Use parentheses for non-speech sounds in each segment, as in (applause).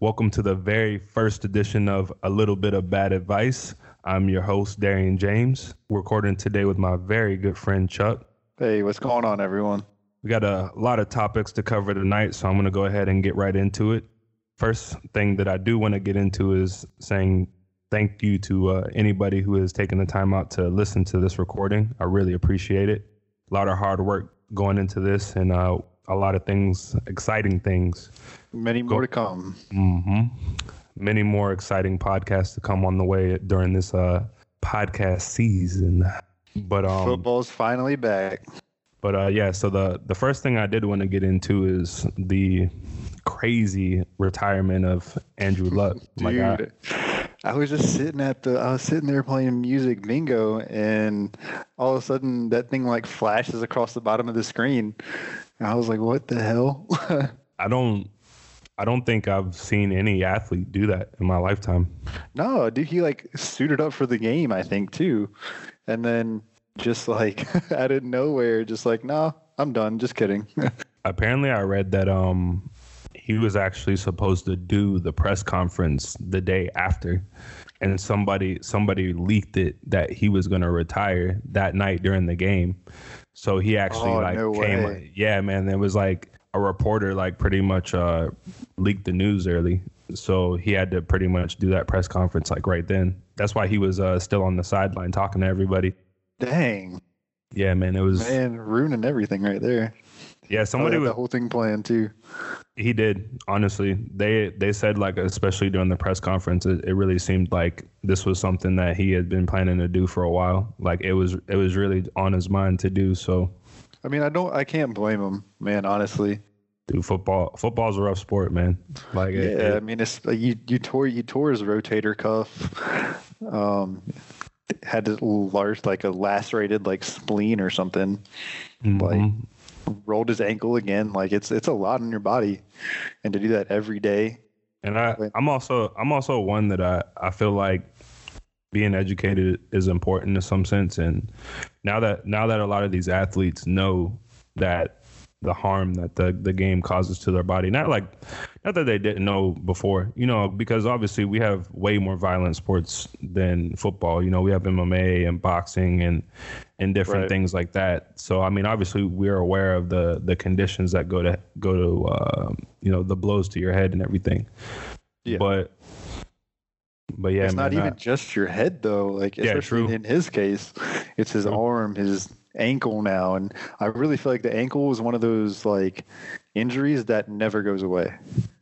Welcome to the very first edition of A Little Bit of Bad Advice. I'm your host, Darian James. We're recording today with my very good friend, Chuck. Hey, what's going on, everyone? We got a lot of topics to cover tonight, so I'm going to go ahead and get right into it. First thing that I do want to get into is saying thank you to uh, anybody who has taken the time out to listen to this recording. I really appreciate it. A lot of hard work going into this, and uh, a lot of things, exciting things. Many more Go- to come. Mm-hmm. Many more exciting podcasts to come on the way during this uh, podcast season. But um, football's finally back. But uh, yeah, so the the first thing I did want to get into is the crazy retirement of Andrew Luck. (laughs) Dude, I was just sitting at the, I was sitting there playing music bingo, and all of a sudden that thing like flashes across the bottom of the screen. And I was like, what the hell? (laughs) I don't, I don't think I've seen any athlete do that in my lifetime. No, dude, he like suited up for the game, I think too, and then just like (laughs) out of nowhere, just like, no, I'm done. Just kidding. (laughs) Apparently, I read that um he was actually supposed to do the press conference the day after and somebody somebody leaked it that he was going to retire that night during the game so he actually oh, like no came way. yeah man there was like a reporter like pretty much uh leaked the news early. So he had to pretty much do that press conference like right then. That's why he was uh still on the sideline talking to everybody. Dang. Yeah man it was man ruining everything right there. Yeah, somebody oh, the whole thing planned too. He did. Honestly, they they said like especially during the press conference, it, it really seemed like this was something that he had been planning to do for a while. Like it was it was really on his mind to do. So, I mean, I don't I can't blame him, man. Honestly, dude, football football's a rough sport, man. Like yeah, it, it, I mean, it's you you tore you tore his rotator cuff. (laughs) Um, had a large like a lacerated like spleen or something. Mm-hmm. Like rolled his ankle again. Like it's it's a lot on your body, and to do that every day. And I I'm also I'm also one that I I feel like being educated is important in some sense. And now that now that a lot of these athletes know that the harm that the the game causes to their body. Not like not that they didn't know before, you know, because obviously we have way more violent sports than football. You know, we have MMA and boxing and and different right. things like that. So I mean, obviously we're aware of the the conditions that go to go to uh, you know the blows to your head and everything. Yeah. But but yeah, it's man, not even I, just your head though. Like especially yeah, in his case, it's his true. arm, his ankle now, and I really feel like the ankle was one of those like injuries that never goes away.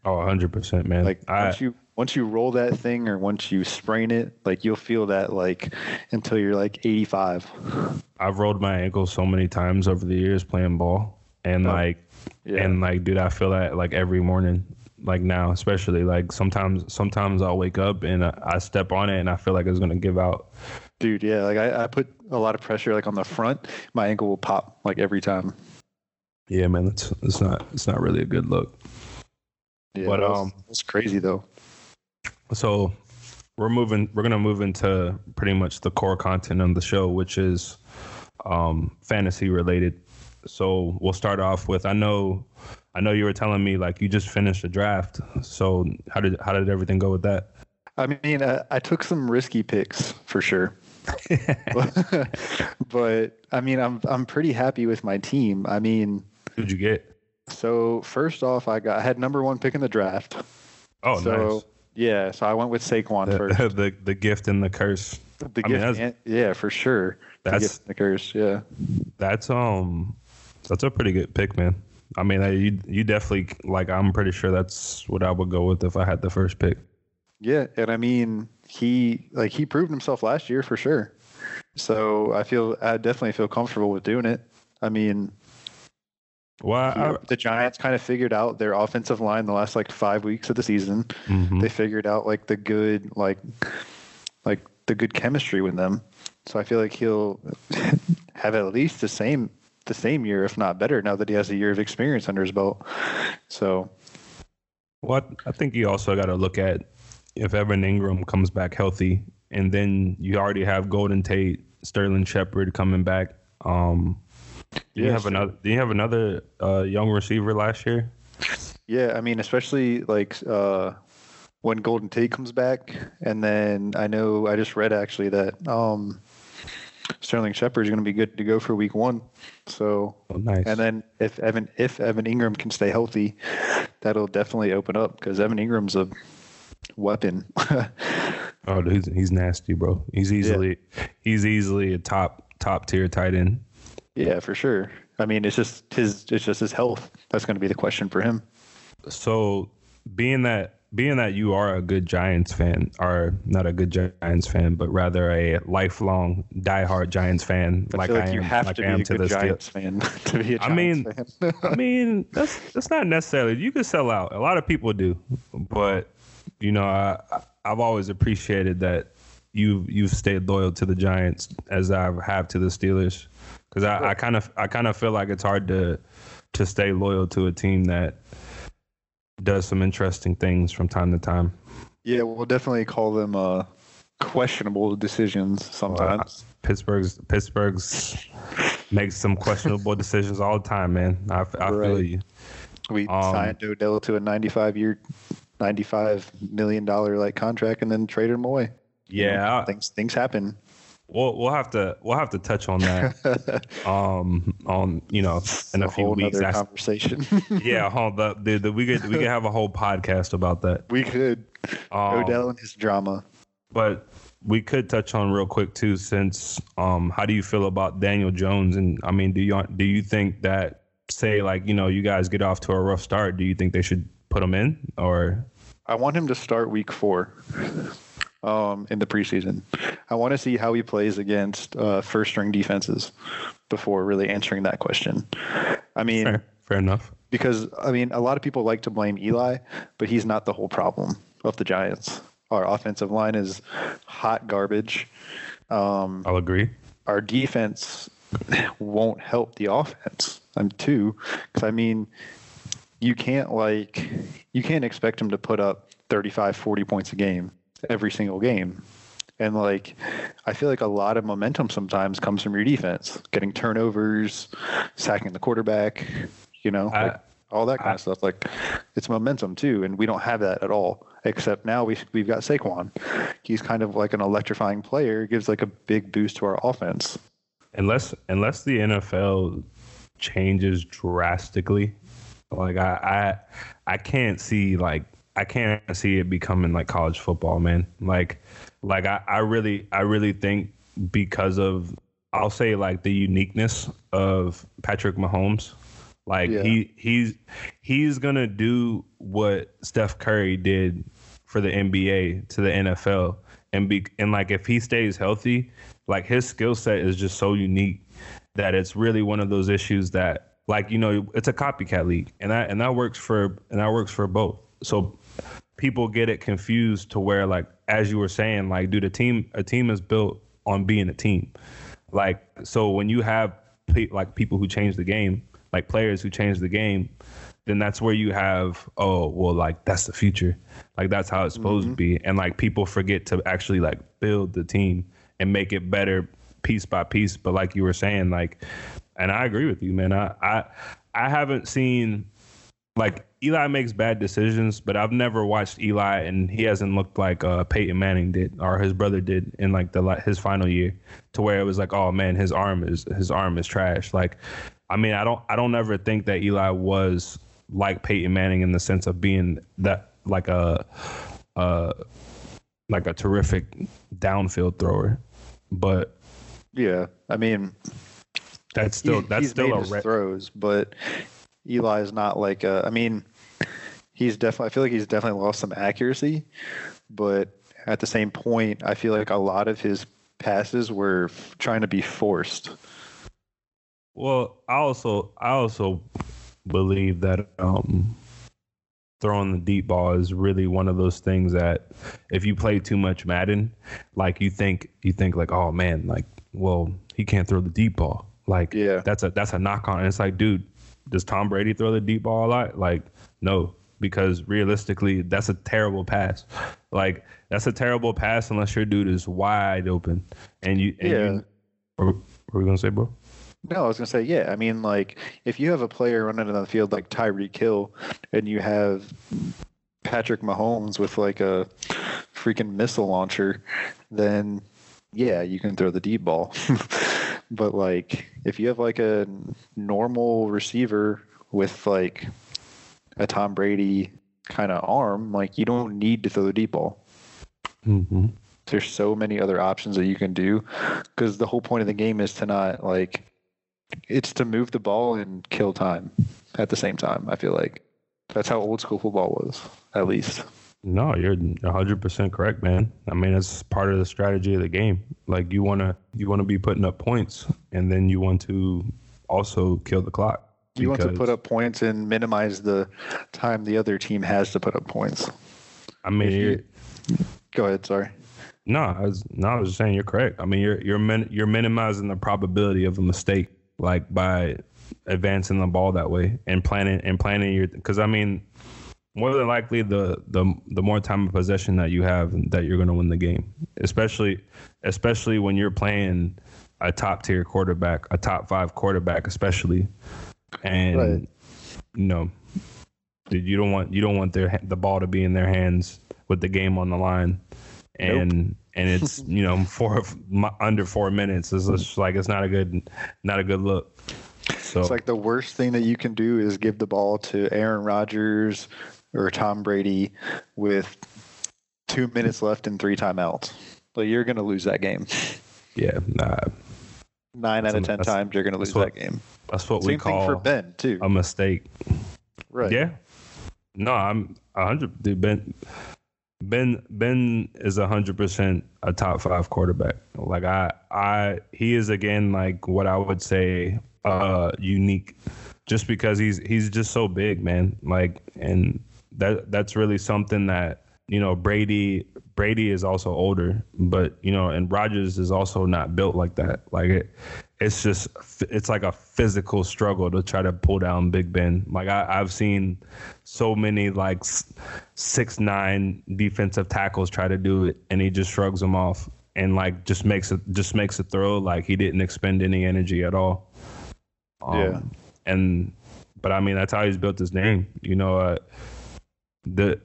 Oh, hundred percent, man. Like I, once you once you roll that thing or once you sprain it, like you'll feel that like until you're like 85. I've rolled my ankle so many times over the years playing ball, and oh, like, yeah. and like, dude, I feel that like every morning. Like now, especially like sometimes, sometimes I'll wake up and I, I step on it and I feel like it's gonna give out. Dude, yeah, like I, I put a lot of pressure like on the front, my ankle will pop like every time. Yeah, man, that's it's not it's not really a good look. Yeah, but um, it's crazy though. So we're moving. We're gonna move into pretty much the core content of the show, which is um, fantasy related. So we'll start off with. I know, I know you were telling me like you just finished a draft. So how did how did everything go with that? I mean, uh, I took some risky picks for sure. (laughs) but I mean, I'm I'm pretty happy with my team. I mean, who'd you get? So first off, I got I had number one pick in the draft. Oh, so, nice. Yeah, so I went with Saquon the, (laughs) first. The the gift and the curse. The I gift, mean, yeah, for sure. That's the, the curse. Yeah, that's um, that's a pretty good pick, man. I mean, you you definitely like. I'm pretty sure that's what I would go with if I had the first pick. Yeah, and I mean, he like he proved himself last year for sure. So I feel I definitely feel comfortable with doing it. I mean, well, I, the Giants kind of figured out their offensive line the last like five weeks of the season. Mm-hmm. They figured out like the good like like the good chemistry with them. So I feel like he'll (laughs) have at least the same the same year, if not better, now that he has a year of experience under his belt. So, what I think you also got to look at if Evan Engram comes back healthy, and then you already have Golden Tate, Sterling Shepard coming back. Um, do you have another? Do you have another uh, young receiver last year? Yeah, I mean, especially like uh, when Golden Tate comes back, and then I know I just read actually that um, Sterling Shepard is going to be good to go for Week One. So oh, nice. And then if Evan if Evan Engram can stay healthy, that'll definitely open up because Evan Engram's a weapon. (laughs) oh, he's he's nasty, bro. He's easily yeah. he's easily a top top tier tight end. Yeah, for sure. I mean, it's just his it's just his health. That's going to be the question for him. So, being that being that you are a good Giants fan, or not a good Giants fan, but rather a lifelong diehard Giants fan, I like, like I am, you have like to I am be a good Giants fan (laughs) to be a Giants I mean, fan. I mean, that's that's not necessarily. You can sell out. A lot of people do, but you know, I I've always appreciated that you've you've stayed loyal to the Giants as I have to the Steelers, because I kind of I kind of feel like it's hard to to stay loyal to a team that does some interesting things from time to time. Yeah, we'll definitely call them uh, questionable decisions sometimes. Pittsburgh's Pittsburgh's makes some questionable (laughs) decisions all the time, man. I, I right. feel you. We um, signed Odell to a 95 year, 95 million dollar like contract, and then trade him away. Yeah, you know, things things happen. We'll we'll have to we'll have to touch on that (laughs) um on you know in a, a few weeks conversation. (laughs) Yeah hold up dude we could we could have a whole podcast about that. We could. Um, odell and his drama. but we could touch on real quick too since um how do you feel about daniel jones? And i mean do you do you think that say like you know you guys get off to a rough start do you think they should put him in or i want him to start week four um, in the preseason. I want to see how he plays against uh, first string defenses before really answering that question. I mean, fair, fair enough. Because I mean, a lot of people like to blame Eli, but he's not the whole problem of the Giants. Our offensive line is hot garbage. Um, I'll agree. Our defense won't help the offense. I'm too, because I mean, you can't like you can't expect him to put up 35, 40 points a game every single game. And like, I feel like a lot of momentum sometimes comes from your defense, getting turnovers, sacking the quarterback, you know, I, like all that kind I, of stuff. Like, it's momentum too, and we don't have that at all. Except now we we've got Saquon. He's kind of like an electrifying player. Gives like a big boost to our offense. Unless unless the NFL changes drastically, like I I I can't see like I can't see it becoming like college football, man. Like, like I, I really, I really think because of, I'll say like the uniqueness of Patrick Mahomes. Like yeah. he, he's, he's gonna do what Steph Curry did for the NBA to the NFL, and be, and like if he stays healthy, like his skill set is just so unique that it's really one of those issues that like you know it's a copycat league and that and that works for and that works for both. So people get it confused to where like as you were saying like dude a team a team is built on being a team. Like so when you have pe- like people who change the game like players who change the game then that's where you have oh well like that's the future. Like that's how it's supposed mm-hmm. to be. And like people forget to actually like build the team and make it better piece by piece. But like you were saying like and i agree with you man. I i, I haven't seen like Eli makes bad decisions, but I've never watched Eli and he hasn't looked like uh, Peyton Manning did or his brother did in like the his final year, to where it was like, oh man, his arm is his arm is trash. Like, I mean, I don't I don't ever think that Eli was like Peyton Manning in the sense of being that like a uh like a terrific downfield thrower, but yeah, I mean, that's still that's he's still a re- throws, but Eli is not like a, I mean, he's definitely, I feel like he's definitely lost some accuracy, but at the same point, I feel like a lot of his passes were trying to be forced. Well, I also, I also believe that, um, throwing the deep ball is really one of those things that if you play too much Madden, like you think you think like, oh man, like, well, he can't throw the deep ball. Like yeah. that's a that's a knock on. And it's like, dude, does Tom Brady throw the deep ball a lot? Like, no, because realistically, that's a terrible pass. Like, that's a terrible pass unless your dude is wide open. And you, and yeah. You, what, were we gonna say, bro? No, I was gonna say, yeah. I mean, like, if you have a player running on the field like Tyreek Hill, and you have Patrick Mahomes with like a freaking missile launcher, then yeah, you can throw the deep ball. (laughs) but like if you have like a normal receiver with like a Tom Brady kind of arm, like you don't need to throw the deep ball. Mm-hmm. There's so many other options that you can do because the whole point of the game is to not like it's to move the ball and kill time at the same time. I feel like that's how old school football was, at least. No, you're 100% correct, man. I mean, it's part of the strategy of the game. Like you want to you want to be putting up points and then you want to also kill the clock. You want to put up points and minimize the time the other team has to put up points. I mean, you, go ahead, sorry. No, I was no, I was just saying you're correct. I mean, you're you're min, you're minimizing the probability of a mistake like by advancing the ball that way and planning and planning your because I mean more than likely the the the more time of possession that you have that you're going to win the game especially especially when you're playing a top tier quarterback a top 5 quarterback especially and right. you know you don't want you don't want their the ball to be in their hands with the game on the line and nope. and it's (laughs) you know four under 4 minutes it's just like it's not a good not a good look so it's like the worst thing that you can do is give the ball to Aaron Rodgers or Tom Brady with two minutes left and three timeouts. Like you're going to lose that game. Yeah, nah. Nine out of ten times you're going to lose what, that game. That's what Same we call for Ben too. A mistake. Right. Yeah. No, I'm a hundred. Dude, Ben. Ben Ben is a hundred percent a top five quarterback. Like I I he is again like what I would say uh unique, just because he's he's just so big, man. Like and that that's really something that you know Brady Brady is also older, but you know, and Rodgers is also not built like that. Like it, it's just it's like a physical struggle to try to pull down Big Ben. Like I, I've seen so many like six nine defensive tackles try to do it, and he just shrugs them off and like just makes it just makes a throw like he didn't expend any energy at all. Um, yeah, and but I mean that's how he's built his name. You know. Uh, the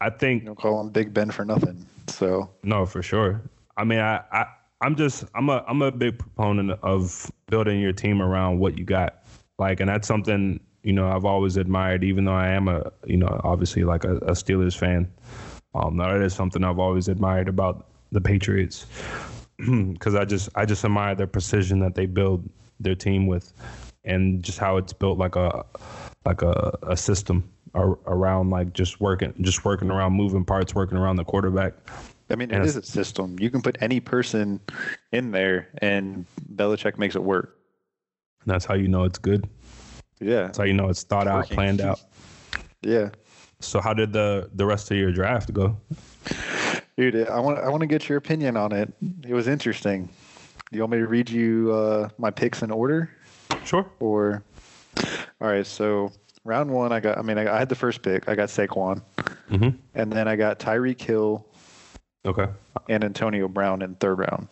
I think you don't call him Big Ben for nothing. So no, for sure. I mean, I, I I'm just I'm a I'm a big proponent of building your team around what you got. Like, and that's something you know I've always admired, even though I am a you know obviously like a, a Steelers fan. Um, that is something I've always admired about the Patriots (clears throat) because I just I just admire their precision that they build their team with, and just how it's built like a like a, a system ar- around like just working, just working around moving parts, working around the quarterback. I mean, it and is a system. You can put any person in there, and Belichick makes it work. That's how you know it's good. Yeah, that's how you know it's thought out, planned out. Yeah. So, how did the the rest of your draft go? Dude, I want I want to get your opinion on it. It was interesting. You want me to read you uh, my picks in order? Sure. Or, all right. So round one, I got. I mean, I, I had the first pick. I got Saquon, mm-hmm. and then I got Tyreek Hill. Okay. And Antonio Brown in third round.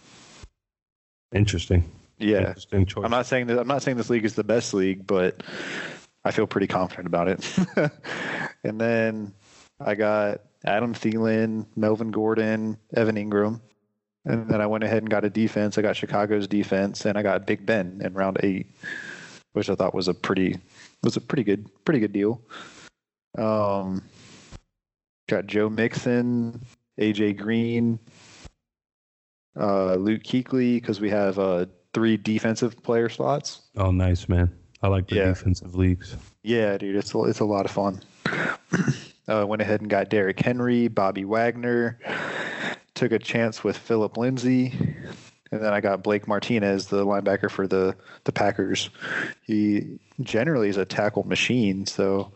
Interesting. Yeah. Interesting choice. I'm not saying that. I'm not saying this league is the best league, but I feel pretty confident about it. (laughs) and then I got Adam Thielen, Melvin Gordon, Evan Engram. And then I went ahead and got a defense. I got Chicago's defense, and I got Big Ben in round eight, which I thought was a pretty was a pretty good pretty good deal. Um, got Joe Mixon, AJ Green, uh, Luke Kuechly because we have uh, three defensive player slots. Oh, nice man! I like the yeah. defensive leagues. Yeah, dude, it's a, it's a lot of fun. (clears throat) uh, went ahead and got Derrick Henry, Bobby Wagner. Took a chance with Phillip Lindsay. And then I got Blake Martinez, the linebacker for the the Packers. He generally is a tackle machine, so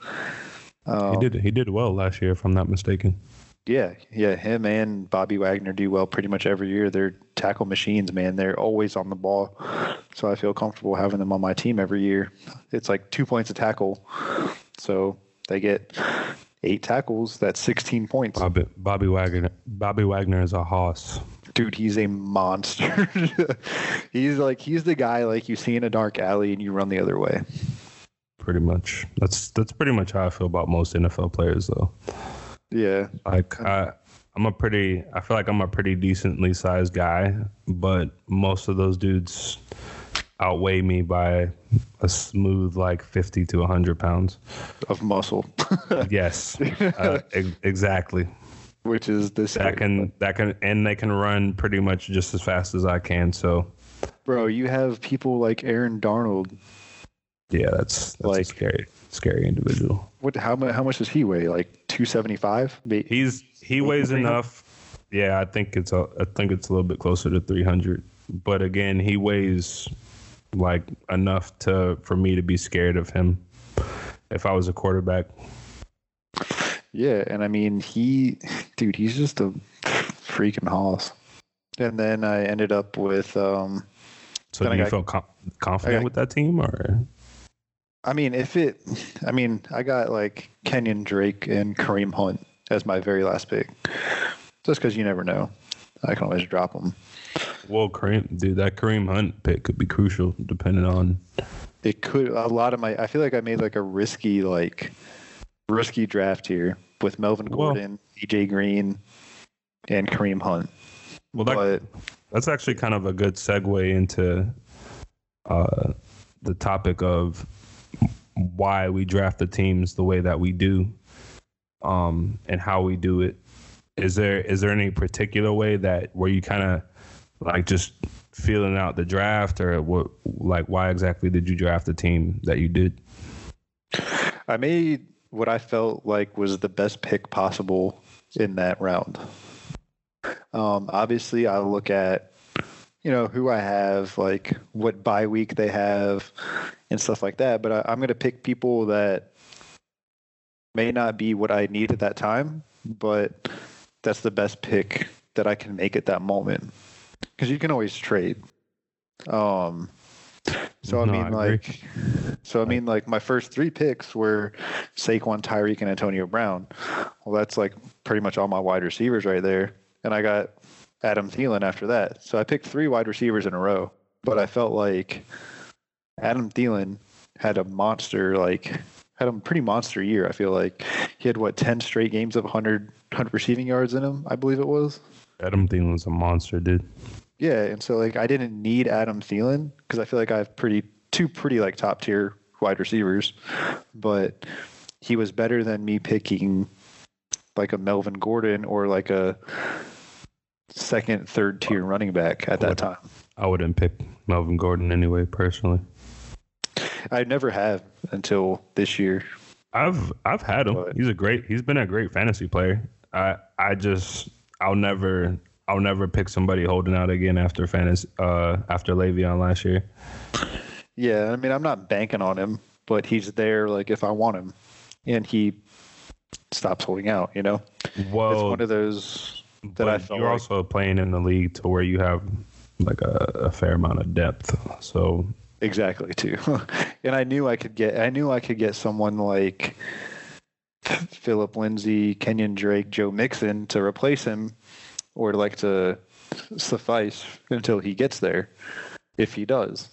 um, he did he did well last year, if I'm not mistaken. Yeah, yeah, him and Bobby Wagner do well pretty much every year. They're tackle machines, man. They're always on the ball, so I feel comfortable having them on my team every year. It's like two points a tackle, so they get eight tackles. That's 16 points. Bobby, Bobby Wagner. Bobby Wagner is a hoss dude, he's a monster. (laughs) he's like he's the guy like you see in a dark alley and you run the other way. Pretty much. That's that's pretty much how I feel about most NFL players though. Yeah. Like I, I'm a pretty. I feel like I'm a pretty decently sized guy, but most of those dudes outweigh me by a smooth like 50 to 100 pounds of muscle. (laughs) yes, (laughs) uh, e- exactly. Which is this that can that can and they can run pretty much just as fast as I can. So, bro, you have people like Aaron Donald. Yeah, that's, that's like scary, scary individual. What? How much? How much does he weigh? Like two seventy five? He's he weighs enough. Yeah, I think it's a I think it's a little bit closer to three hundred. But again, he weighs like enough to for me to be scared of him if I was a quarterback. Yeah, and I mean he, dude, he's just a freaking hoss. And then I ended up with. um So do you got, feel com- confident got, with that team, or? I mean, if it, I mean, I got like Kenyan Drake and Kareem Hunt as my very last pick, just because you never know. I can always drop them. Well, Kareem, dude, that Kareem Hunt pick could be crucial depending on. It could a lot of my. I feel like I made like a risky like risky draft here with Melvin Gordon, well, AJ Green, and Kareem Hunt. Well, that, but, that's actually kind of a good segue into uh, the topic of why we draft the teams the way that we do, um, and how we do it. Is there is there any particular way that where you kind of like just feeling out the draft, or what? Like, why exactly did you draft the team that you did? I made what I felt like was the best pick possible in that round. Um, obviously, I look at you know who I have, like what bye week they have, and stuff like that. But I, am going to pick people that may not be what I need at that time, but that's the best pick that I can make at that moment because you can always trade. Um, so I no, mean, I like, so I mean, like my first three picks were Saquon, Tyreek, and Antonio Brown. Well, that's like pretty much all my wide receivers right there, and I got Adam Thielen after that. So I picked three wide receivers in a row, but I felt like Adam Thielen had a monster, like had a pretty monster year. I feel like he had what ten straight games of 100, 100 receiving yards in him. I believe it was. Adam Thielen's a monster, dude. Yeah, and so like I didn't need Adam Thielen because I feel like I have pretty two pretty like top tier wide receivers, but he was better than me picking like a Melvin Gordon or like a second, third tier running back at that time. I wouldn't pick Melvin Gordon anyway, personally. I never have until this year. I've I've had him. But, he's a great. He's been a great fantasy player. I I just I'll never I'll never pick somebody holding out again after fantasy uh, after Le'Veon last year. Yeah, I mean I'm not banking on him, but he's there like if I want him, and he stops holding out. You know, well, it's one of those that I felt you're like, also playing in the league to where you have like a, a fair amount of depth. So exactly too, (laughs) and I knew I could get I knew I could get someone like. Phillip Lindsay, Kenyan Drake, Joe Mixon to replace him or like to suffice until he gets there, if he does.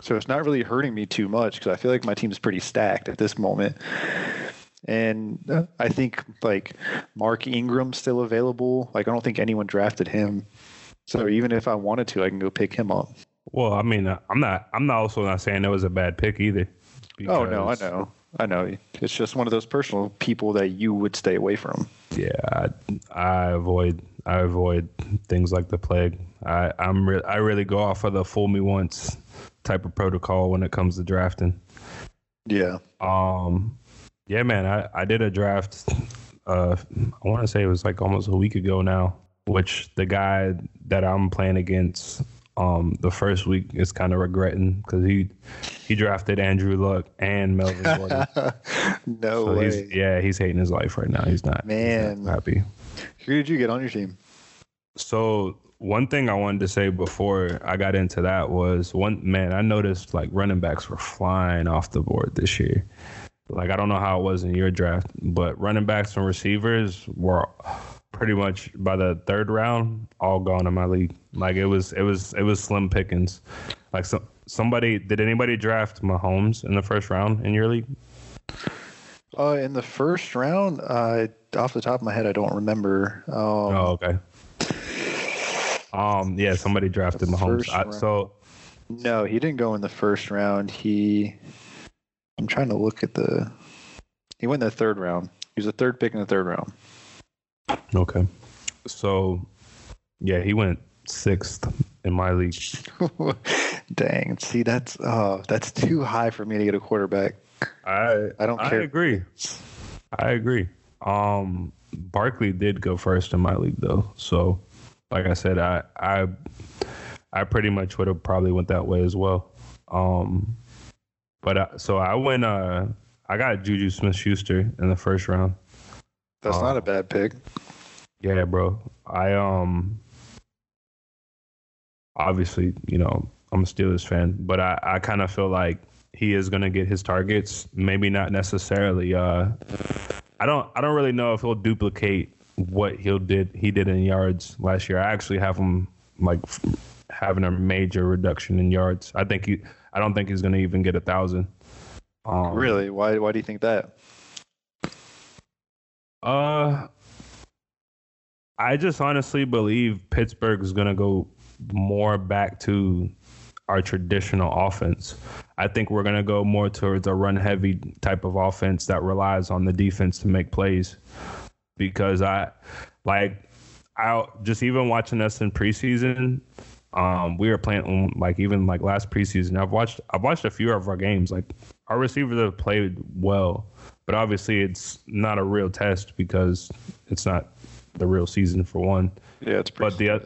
So it's not really hurting me too much because I feel like my team's pretty stacked at this moment. And uh, I think like Mark Ingram's still available. Like I don't think anyone drafted him. So even if I wanted to, I can go pick him up. Well, I mean, uh, I'm not. I'm not also not saying that was a bad pick either. Oh no, I know. I know. It's just one of those personal people that you would stay away from. Yeah, I, I avoid I avoid things like the plague. I I'm re- I really go off of the fool me once type of protocol when it comes to drafting. Yeah. Um. Yeah, man. I I did a draft. Uh, I want to say it was like almost a week ago now. Which the guy that I'm playing against um, the first week is kind of regretting because he he drafted Andrew Luck and Melvin Gordon. (laughs) no so way. He's, yeah, he's hating his life right now. He's not man he's not happy. Who did you get on your team? So one thing I wanted to say before I got into that was one man I noticed like running backs were flying off the board this year. Like I don't know how it was in your draft, but running backs and receivers were pretty much by the third round all gone in my league. Like it was it was it was slim pickings. Like so, somebody did anybody draft Mahomes in the first round in your league? Uh, in the first round, uh, off the top of my head, I don't remember. Um, oh, okay. Um, yeah, somebody drafted Mahomes. I, so no, he didn't go in the first round. He, I'm trying to look at the. He went in the third round. He was the third pick in the third round. Okay, so yeah, he went sixth in my league. (laughs) Dang, see that's oh that's too high for me to get a quarterback. I I don't care. I agree. I agree. Um, Barkley did go first in my league though, so like I said, I I I pretty much would have probably went that way as well. Um, but I, so I went. Uh, I got Juju Smith Schuster in the first round. That's uh, not a bad pick. Yeah, bro. I um obviously, you know, I'm a Steelers fan, but I, I kind of feel like he is gonna get his targets. Maybe not necessarily. Uh, I don't I don't really know if he'll duplicate what he did he did in yards last year. I actually have him like having a major reduction in yards. I think he I don't think he's gonna even get a thousand. Um, really? Why why do you think that? Uh I just honestly believe Pittsburgh is gonna go more back to our traditional offense. I think we're going to go more towards a run heavy type of offense that relies on the defense to make plays because I like I just even watching us in preseason. Um, we were playing like even like last preseason. I've watched I've watched a few of our games. Like our receivers have played well, but obviously it's not a real test because it's not the real season for one. Yeah, it's. But the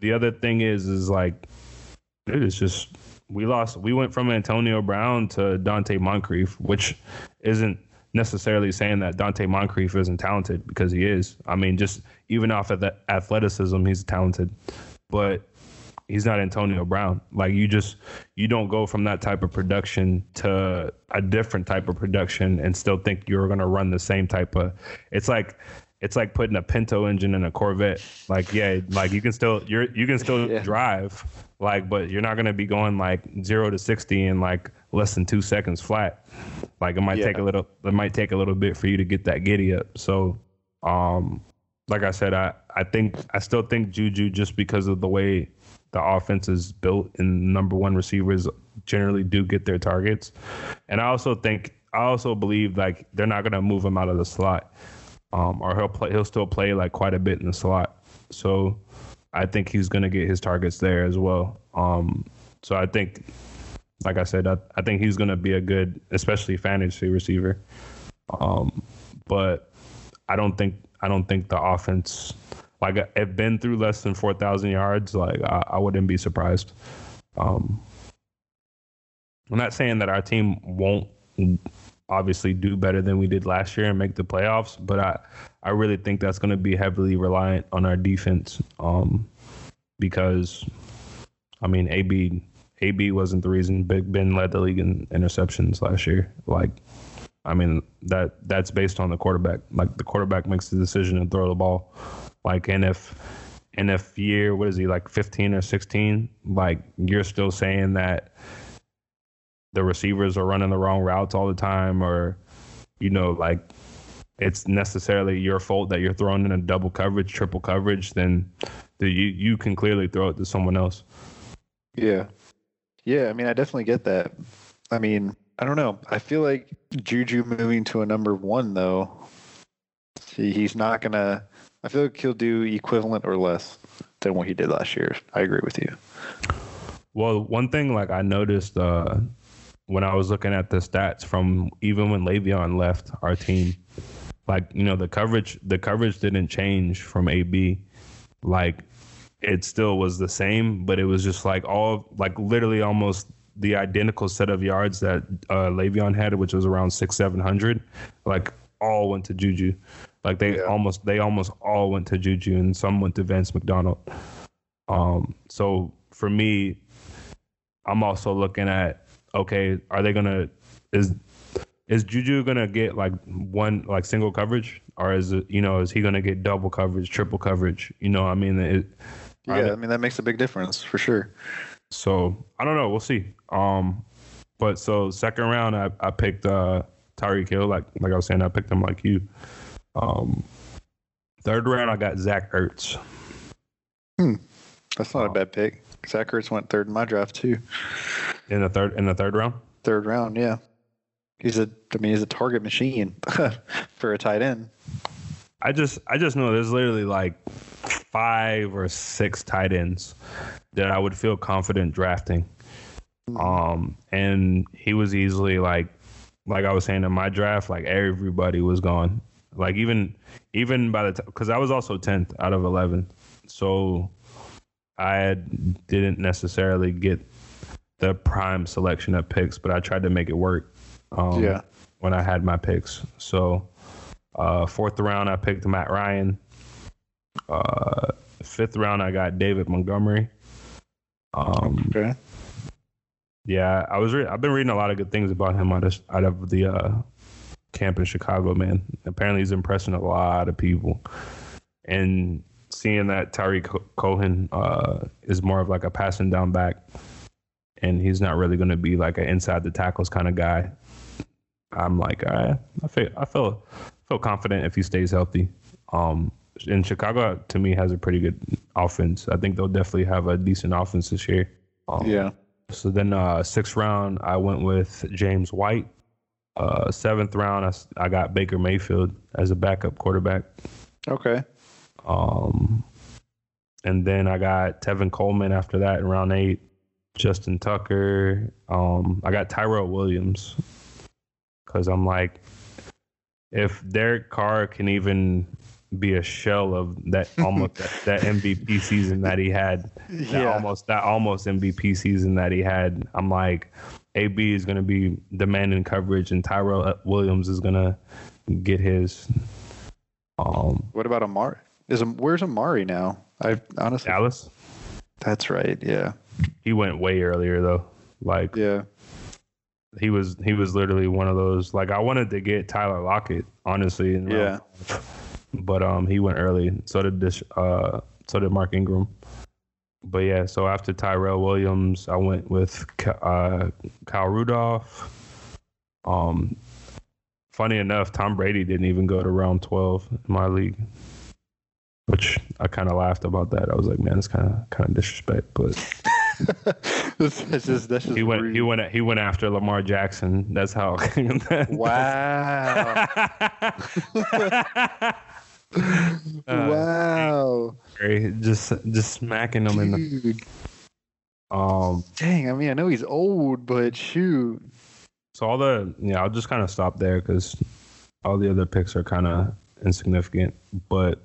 the other thing is is like, it is just we lost. We went from Antonio Brown to Donte Moncrief, which isn't necessarily saying that Donte Moncrief isn't talented because he is. I mean, just even off of the athleticism, he's talented, but he's not Antonio Brown. Like you just you don't go from that type of production to a different type of production and still think you're gonna run the same type of. It's like it's like putting a Pinto engine in a Corvette. Like yeah, like you can still you're you can still (laughs) yeah. drive, like but you're not gonna be going like zero to sixty in like less than two seconds flat. Like it might yeah. take a little it might take a little bit for you to get that giddy up. So um like I said, I, I think I still think Juju just because of the way the offense is built and number one receivers generally do get their targets. And I also think I also believe like they're not gonna move him out of the slot um, or he'll play. He'll still play like quite a bit in the slot. So I think he's going to get his targets there as well. Um, so I think, like I said, I, I think he's going to be a good, especially fantasy receiver. Um, but I don't think I don't think the offense like have been through less than four thousand yards. Like I, I, wouldn't be surprised. Um, I'm not saying that our team won't obviously do better than we did last year and make the playoffs. But I, I really think that's going to be heavily reliant on our defense um, because, I mean, AB AB wasn't the reason Big Ben led the league in interceptions last year. Like, I mean that that's based on the quarterback. Like the quarterback makes the decision to throw the ball. Like, and if and if year what is he like 15 or 16? Like you're still saying that the receivers are running the wrong routes all the time or you know like it's necessarily your fault that you're throwing in a double coverage triple coverage then the, you you can clearly throw it to someone else. Yeah. Yeah i mean i definitely get that. I mean i don't know. I feel like juju moving to a number one though he's not gonna i feel like he'll do equivalent or less than what he did last year. I agree with you. Well one thing like i noticed uh when I was looking at the stats from even when Le'Veon left our team, like you know the coverage the coverage didn't change from AB, like it still was the same, but it was just like all like literally almost the identical set of yards that uh, Le'Veon had, which was around six seven hundred, like all went to Juju. Like they yeah. almost they almost all went to Juju, and some went to Vance McDonald. Um, so for me, I'm also looking at okay, are they gonna is is Juju gonna get like one like single coverage, or is it you know is he gonna get double coverage, triple coverage? You know, I mean, it, yeah, they, I mean that makes a big difference for sure. So I don't know, we'll see. Um, but so second round, I I picked uh Tyreek Hill, like like I was saying, I picked him like you. Um, Third round, I got Zach Ertz. Hmm. That's not a bad pick. Zach Ertz went third in my draft too. In the third in the third round. Third round, yeah. He's a I mean he's a target machine (laughs) for a tight end. I just I just know there's literally like five or six tight ends that I would feel confident drafting. Mm-hmm. Um, and he was easily like, like I was saying in my draft, like everybody was gone. Like even even by the time, because I was also tenth out of eleven, so I didn't necessarily get the prime selection of picks, but I tried to make it work. Um, yeah. When I had my picks, so uh, fourth round I picked Matt Ryan. Uh, fifth round I got David Montgomery. Um, okay. Yeah, I was. Re- I've been reading a lot of good things about him out of out of the uh, camp in Chicago. Man, apparently he's impressing a lot of people, and seeing that Tarik Cohen uh, is more of like a passing down back, and he's not really going to be like an inside the tackles kind of guy. I'm like, I, I feel, I feel, feel confident if he stays healthy. Um, and Chicago to me has a pretty good offense. I think they'll definitely have a decent offense this year. Um, yeah. So then uh, sixth round, I went with James White. Uh, seventh round, I, I got Baker Mayfield as a backup quarterback. Okay. Um, and then I got Tevin Coleman after that in round eight. Justin Tucker. Um, I got Tyrell Williams because I'm like, if Derek Carr can even be a shell of that (laughs) almost that, that, MVP season that he had. That yeah. almost that almost MVP season that he had. I'm like, AB is gonna be demanding coverage, and Tyrell Williams is gonna get his. Um, what about Amari? Is where's Amari now? I honestly Dallas. That's right. Yeah. He went way earlier though. Like yeah. He was he was literally one of those like I wanted to get Tyler Lockett honestly. yeah but um he went early. So did this uh so did Mark Ingram. But yeah, so after Tyrell Williams, I went with uh, Kyle Rudolph. Um, funny enough, Tom Brady didn't even go to round twelve in my league, which I kind of laughed about that. I was like, man, it's kind of kind of disrespect, but. (laughs) this is, this is he went. Rude. He went. He went after Lamar Jackson. That's how. wow. Uh, (laughs) (laughs) wow. Just just smacking him Dude. in the. Um. Dang. I mean, I know he's old, but shoot. So all the yeah, I'll just kind of stop there because all the other picks are kind of insignificant. But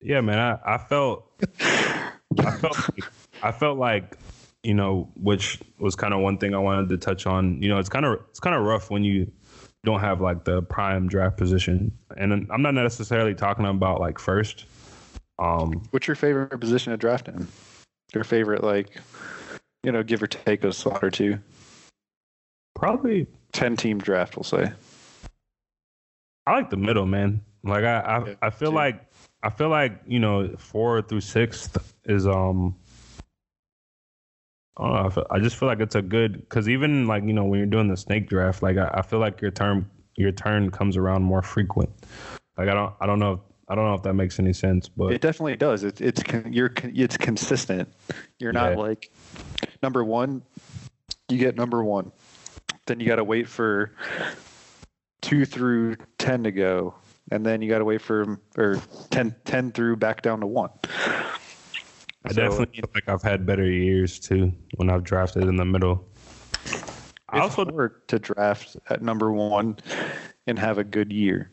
yeah, man, I, I felt I felt like, (laughs) I felt like you know, which was kind of one thing I wanted to touch on. You know, it's kind of it's kind of rough when you don't have like the prime draft position. And I'm not necessarily talking about like first. Um, What's your favorite position to draft in? Your favorite, like, you know, give or take a slot or two? Probably 10 team draft, we'll say. I like the middle, man. Like, I, I, yeah, I feel too. like, I feel like, you know, four through sixth is, um, I don't know. I, feel, I just feel like it's a good because even like you know when you're doing the snake draft, like I, I, feel like your term your turn comes around more frequent. Like I don't I don't know I don't know if that makes any sense, but it definitely does. It's it's you're it's consistent. You're not yeah. like number one. You get number one, then you got to wait for two through ten to go, and then you got to wait for or 10, 10 through back down to one. I so, definitely feel like I've had better years too when I've drafted in the middle. I also hard to draft at number one and have a good year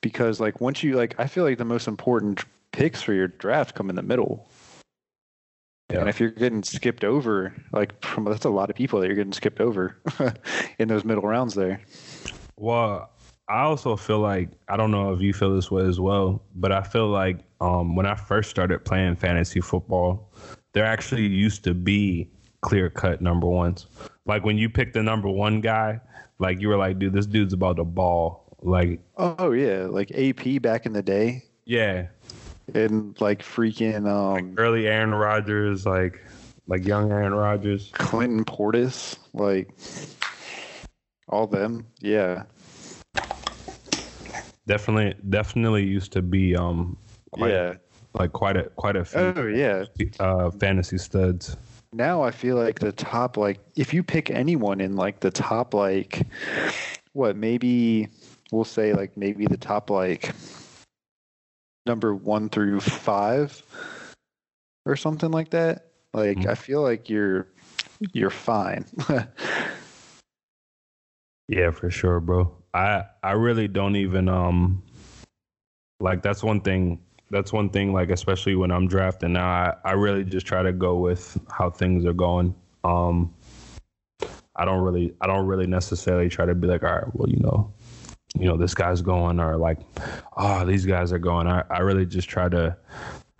because like once you like I feel like the most important picks for your draft come in the middle. Yeah. And if you're getting skipped over, like from that's a lot of people that you're getting skipped over (laughs) in those middle rounds there. Well, I also feel like I don't know if you feel this way as well, but I feel like um, when I first started playing fantasy football, there actually used to be clear cut number ones. Like when you picked the number one guy, like you were like, dude, this dude's about to ball. Like, oh yeah, like AP back in the day. Yeah, and like freaking um, like early Aaron Rodgers, like like young Aaron Rodgers, Clinton Portis, like all them. Yeah. Definitely definitely used to be um quite, yeah. like quite a quite a few oh yeah. uh fantasy studs. Now i feel like the top like if you pick anyone in like the top like what maybe we'll say like maybe the top like number one through five or something like that. Like mm-hmm. i feel like you're you're fine. (laughs) Yeah for sure bro. I i really don't even um like that's one thing that's one thing like especially when i'm drafting now i, I really just try to go with how things are going. Um i don't really i don't really necessarily try to be like all right well you know you know this guy's going or like oh these guys are going i, I really just try to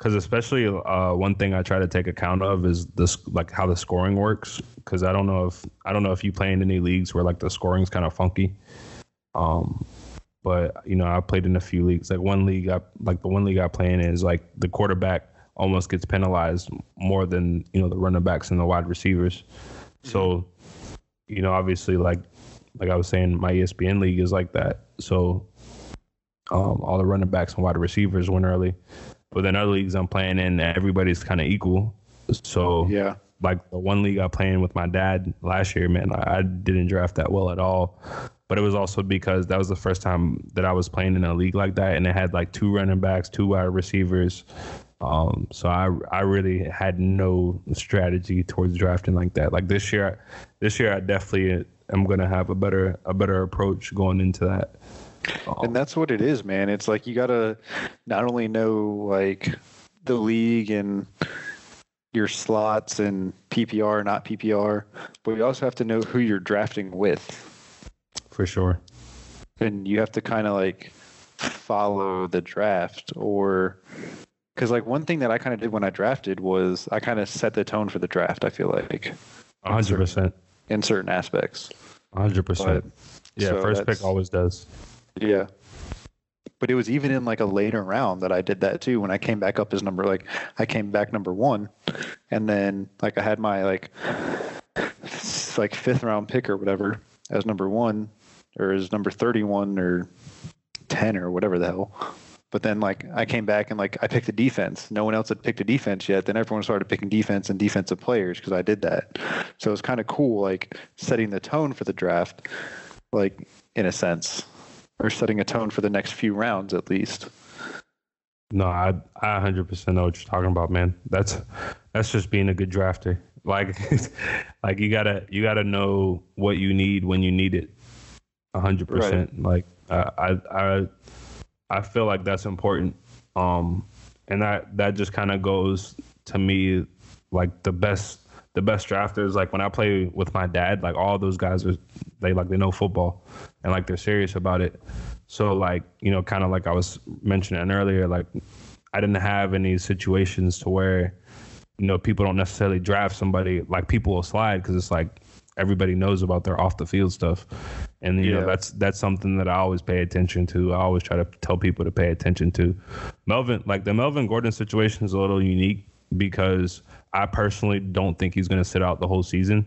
because especially uh, one thing I try to take account of is this like how the scoring works because I don't know if I don't know if you play in any leagues where like the scoring's kind of funky. Um, but you know, I played in a few leagues. Like one league, I like the one league I play in is like the quarterback almost gets penalized more than you know the running backs and the wide receivers. So, you know, obviously, like like I was saying, my ESPN league is like that. So, um, all the running backs and wide receivers win early. But then other leagues I'm playing in, everybody's kind of equal. So yeah, like the one league I played in with my dad last year, man, I didn't draft that well at all but it was also because that was the first time that I was playing in a league like that, and it had like two running backs, two wide receivers. Um, so I I really had no strategy towards drafting like that. Like this year, this year I definitely am gonna have a better a better approach going into that. Um, and that's what it is, man. It's like you gotta not only know like the league and your slots and PPR, not PPR, but you also have to know who you're drafting with for sure. And you have to kind of like follow the draft or because like one thing that I kind of did when I drafted was I kind of set the tone for the draft. I feel like hundred percent in certain aspects. Hundred percent. Yeah, so first pick always does. Yeah, but it was even in like a later round that I did that too. When I came back up as number like I came back number one, and then like I had my like like fifth round pick or whatever as number one, or as number 31 or 10 or whatever the hell. But then like I came back and like I picked a defense. No one else had picked a defense yet. Then everyone started picking defense and defensive players because I did that. So it was kind of cool, like setting the tone for the draft, like in a sense, or setting a tone for the next few rounds at least. No, I I 100% know what you're talking about, man. That's that's just being a good drafter. Like (laughs) like you gotta you gotta know what you need when you need it hundred percent. Like I, I, I feel like that's important. Um, and that that just kind of goes to me like the best the best drafters. Like when I play with my dad, like all those guys are they like they know football and like they're serious about it. So like you know, kind of like I was mentioning earlier, like I didn't have any situations to where you know people don't necessarily draft somebody like people will slide because it's like everybody knows about their off the field stuff. And you yeah. know that's that's something that I always pay attention to. I always try to tell people to pay attention to. Melvin, like the Melvin Gordon situation is a little unique because I personally don't think he's going to sit out the whole season.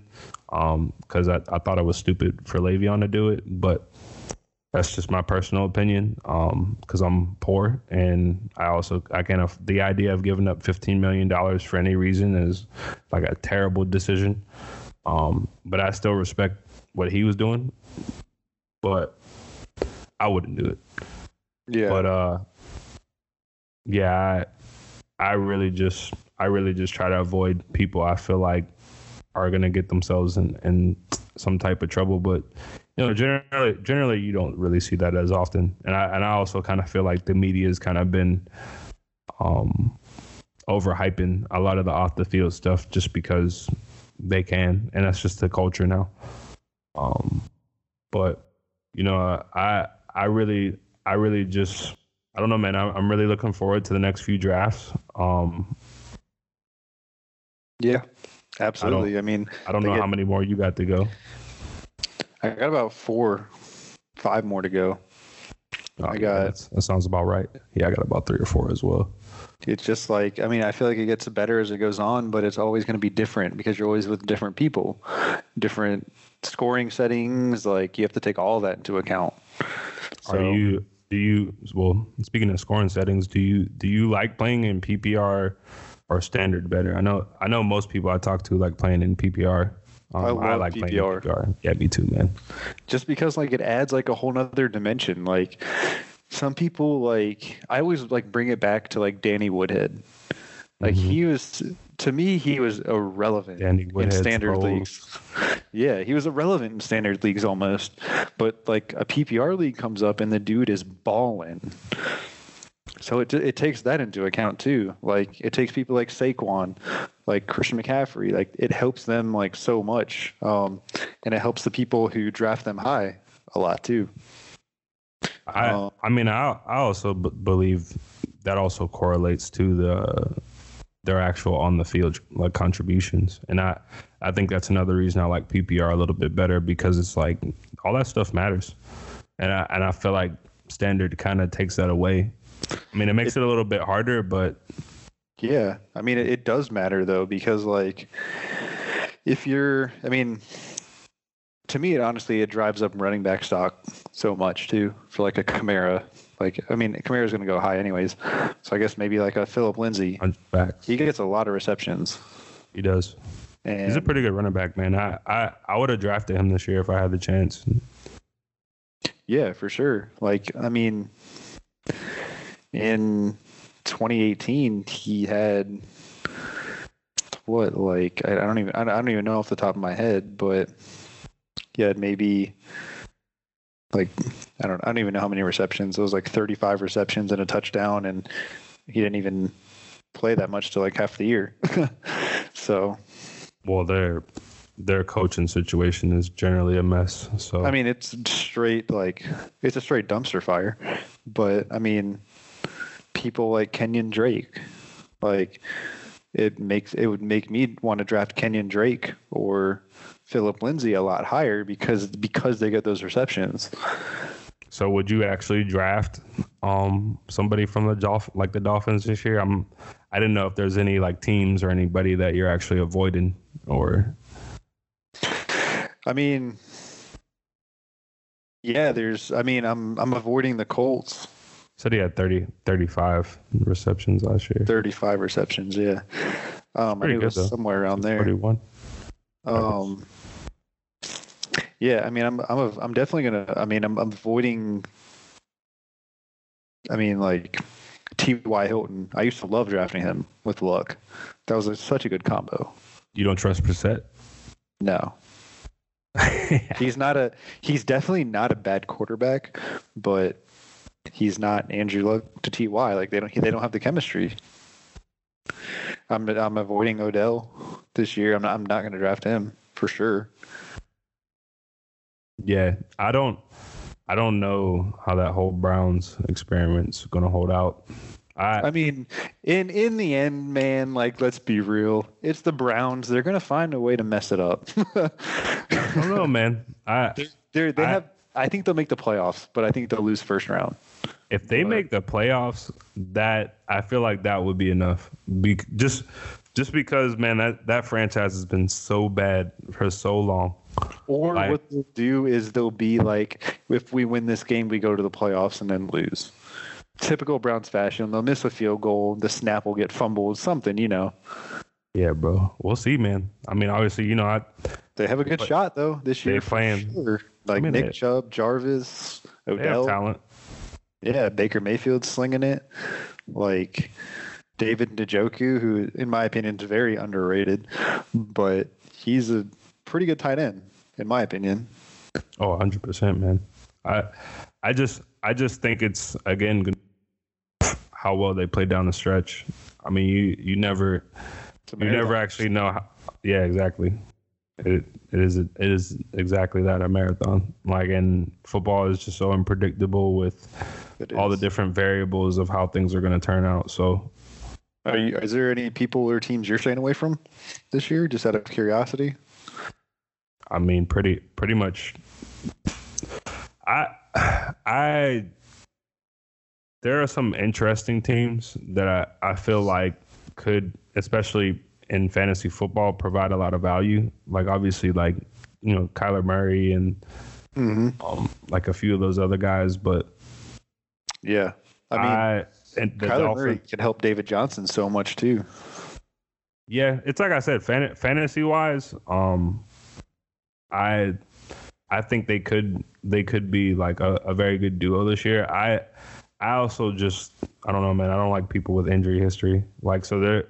Because um, I, I thought it was stupid for Le'Veon to do it, but that's just my personal opinion. Because um, I'm poor, and I also I can't. The idea of giving up 15 million dollars for any reason is like a terrible decision. Um, but I still respect what he was doing, but I wouldn't do it. Yeah. But uh, yeah, I, I really just I really just try to avoid people I feel like are gonna get themselves in, in some type of trouble. But you know, generally generally you don't really see that as often. And I and I also kind of feel like the media has kind of been um overhyping a lot of the off the field stuff just because they can, and that's just the culture now. Um, but you know, I I really I really just I don't know, man. I'm, I'm really looking forward to the next few drafts. Um, yeah, absolutely. I, I mean, I don't know get, how many more you got to go. I got about four, five more to go. Oh, I got. that sounds about right. Yeah, I got about three or four as well it's just like I mean I feel like it gets better as it goes on, but it's always going to be different because you're always with different people, different scoring settings. Like you have to take all that into account. So, are you Do you well speaking of scoring settings, do you do you like playing in PPR or standard better? I know I know most people I talk to like playing in PPR. Um, I, love I like PPR. PPR. Yeah, me too, man. Just because like it adds like a whole nother dimension. Like some people like I always like bring it back to like Danny Woodhead. Like mm-hmm. he was to me, he was irrelevant Danny in standard leagues. (laughs) yeah, he was irrelevant in standard leagues almost. But like a PPR league comes up and the dude is balling. So it it takes that into account too. Like it takes people like Saquon, like Christian McCaffrey. Like it helps them like so much, um, and it helps the people who draft them high a lot too. I um, I mean I I also b- believe that also correlates to the their actual on the field like contributions, and I I think that's another reason I like PPR a little bit better because it's like all that stuff matters, and I and I feel like standard kind of takes that away. I mean, it makes it, it a little bit harder, but yeah, I mean, it, it does matter though because like if you're, I mean, to me, it honestly it drives up running back stock so much too for like a Kamara. Like, I mean, Kamara's going to go high anyways, so I guess maybe like a Phillip Lindsay. Back. He gets a lot of receptions. He does. And He's a pretty good running back, man. I I, I would have drafted him this year if I had the chance. Yeah, for sure. Like, I mean, in 2018 he had what like I, don't even I don't even know off the top of my head, but he had maybe like I don't I don't even know how many receptions. It was like 35 receptions and a touchdown, and he didn't even play that much to like half the year. (laughs) so, well, their their coaching situation is generally a mess. So I mean, it's straight like it's a straight dumpster fire. But I mean, people like Kenyan Drake. Like it makes it would make me want to draft Kenyan Drake or Phillip Lindsay a lot higher because because they get those receptions. So would you actually draft um somebody from the Dolph like the Dolphins this year? I'm I didn't know if there's any like teams or anybody that you're actually avoiding or I mean yeah, there's I mean I'm I'm avoiding the Colts Said he had 30, 35 receptions last year. 35 receptions, yeah. Um, I knew it was though. somewhere around there. 31. Um, yeah, I mean, I'm, I'm, a, I'm definitely gonna. I mean, I'm, I'm avoiding. I mean, like T.Y. Hilton. I used to love drafting him with luck. That was a, such a good combo. You don't trust Brissett? No. (laughs) he's not a. He's definitely not a bad quarterback, but he's not Andrew Luck to Ty. Like they don't they don't have the chemistry. I'm I'm avoiding Odell this year. I'm not I'm not going to draft him for sure. Yeah, I don't I don't know how that whole Browns experiment's going to hold out. I, I mean, in in the end, man, like let's be real, it's the Browns. They're gonna find a way to mess it up. I don't know, man. I (laughs) they're, they're, I, have. I think they'll make the playoffs, but I think they'll lose first round. If they make the playoffs, that I feel like that would be enough. Be, just just because, man, that that franchise has been so bad for so long. Or like, what they'll do is they'll be like, if we win this game, we go to the playoffs and then lose. Typical Browns fashion. They'll miss a field goal. The snap will get fumbled. Something, you know. Yeah, bro. We'll see, man. I mean, obviously, you know, I, they have a good shot though this year. They're playing sure. like I mean, Nick they, Chubb, Jarvis, Odell. talent. Yeah, Baker Mayfield slinging it. Like David Njoku, who in my opinion is very underrated, but he's a pretty good tight end in my opinion. Oh, 100%, man. I I just I just think it's again how well they play down the stretch. I mean, you you never you never actually know how, yeah, exactly. It it is it is exactly that a marathon. Like and football is just so unpredictable with all the different variables of how things are going to turn out. So, are you, is there any people or teams you're staying away from this year, just out of curiosity? I mean, pretty pretty much. I I there are some interesting teams that I, I feel like could, especially in fantasy football, provide a lot of value. Like obviously, like you know Kyler Murray and mm-hmm. um, like a few of those other guys, but Yeah, I mean, I, and the Kyler Dolphins, Murray can help David Johnson so much too. Yeah, it's like I said, fan, fantasy wise, um, I I think they could they could be like a, a very good duo this year. I I also just I don't know, man. I don't like people with injury history. Like so they're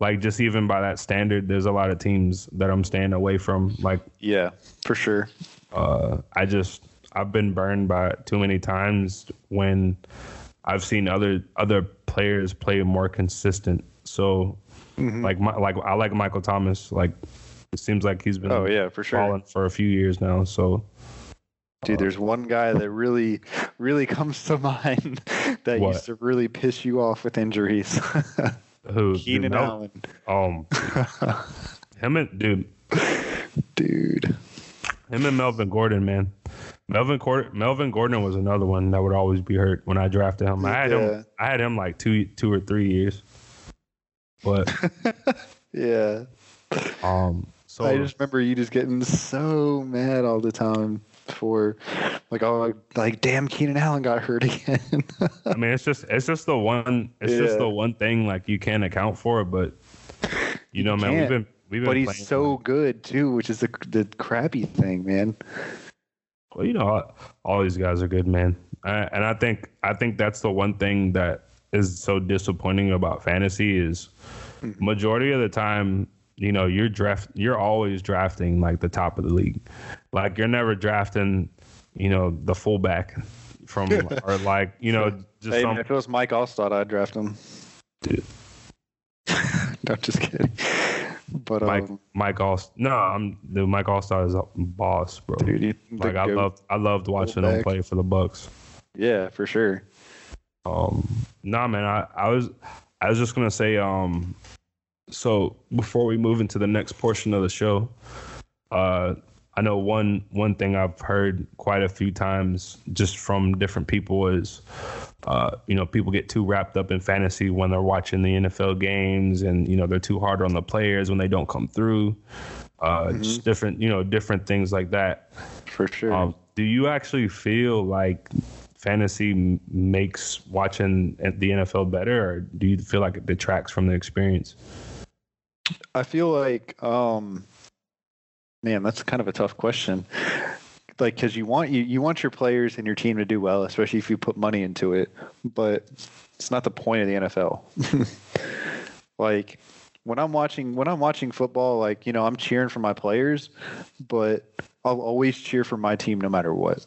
like just even by that standard, there's a lot of teams that I'm staying away from. Like yeah, for sure. Uh, I just I've been burned by too many times when I've seen other other players play more consistent. So mm-hmm. like my, like I like Michael Thomas. Like it seems like he's been oh yeah for sure falling for a few years now. So Dude, there's one guy that really, really comes to (laughs) mind that what? used to really piss you off with injuries. (laughs) Who? (laughs) Keenan Allen. Um, him and dude, dude, him and Melvin Gordon, man. Melvin Gordon, Melvin Gordon was another one that would always be hurt when I drafted him. I had yeah. him. I had him like two, two or three years. But yeah. Um. So I just remember you just getting so mad all the time for like oh like damn Keenan Allen got hurt (laughs) again. I mean it's just it's just the one it's yeah. just the one thing like you can't account for but you know you man we've been we've been But he's so good too, which is the the crappy thing, man. Well, you know all, all these guys are good, man. I, and I think I think that's the one thing that is so disappointing about fantasy is mm-hmm. majority of the time you know you're draft you're always drafting like the top of the league like you're never drafting you know the fullback from (laughs) or like you know just hey, some, if it was mike Alstott, i'd draft him dude (laughs) no just kidding but Mike, um, Mike Alstott. No, I'm the Mike Alstott is a boss, bro. Dude, like I loved, I loved watching him play for the bucks Yeah, for sure. Um, nah, man, I, I was, I was just gonna say, um, so before we move into the next portion of the show, uh, I know one one thing I've heard quite a few times just from different people is, uh, you know, people get too wrapped up in fantasy when they're watching the NFL games, and you know they're too hard on the players when they don't come through. Uh, mm-hmm. Just different, you know, different things like that. For sure. Um, do you actually feel like fantasy makes watching the NFL better, or do you feel like it detracts from the experience? I feel like, um, man, that's kind of a tough question. Like, because you want you you want your players and your team to do well, especially if you put money into it. But it's not the point of the NFL. (laughs) like when I'm watching when I'm watching football, like you know, I'm cheering for my players, but I'll always cheer for my team no matter what.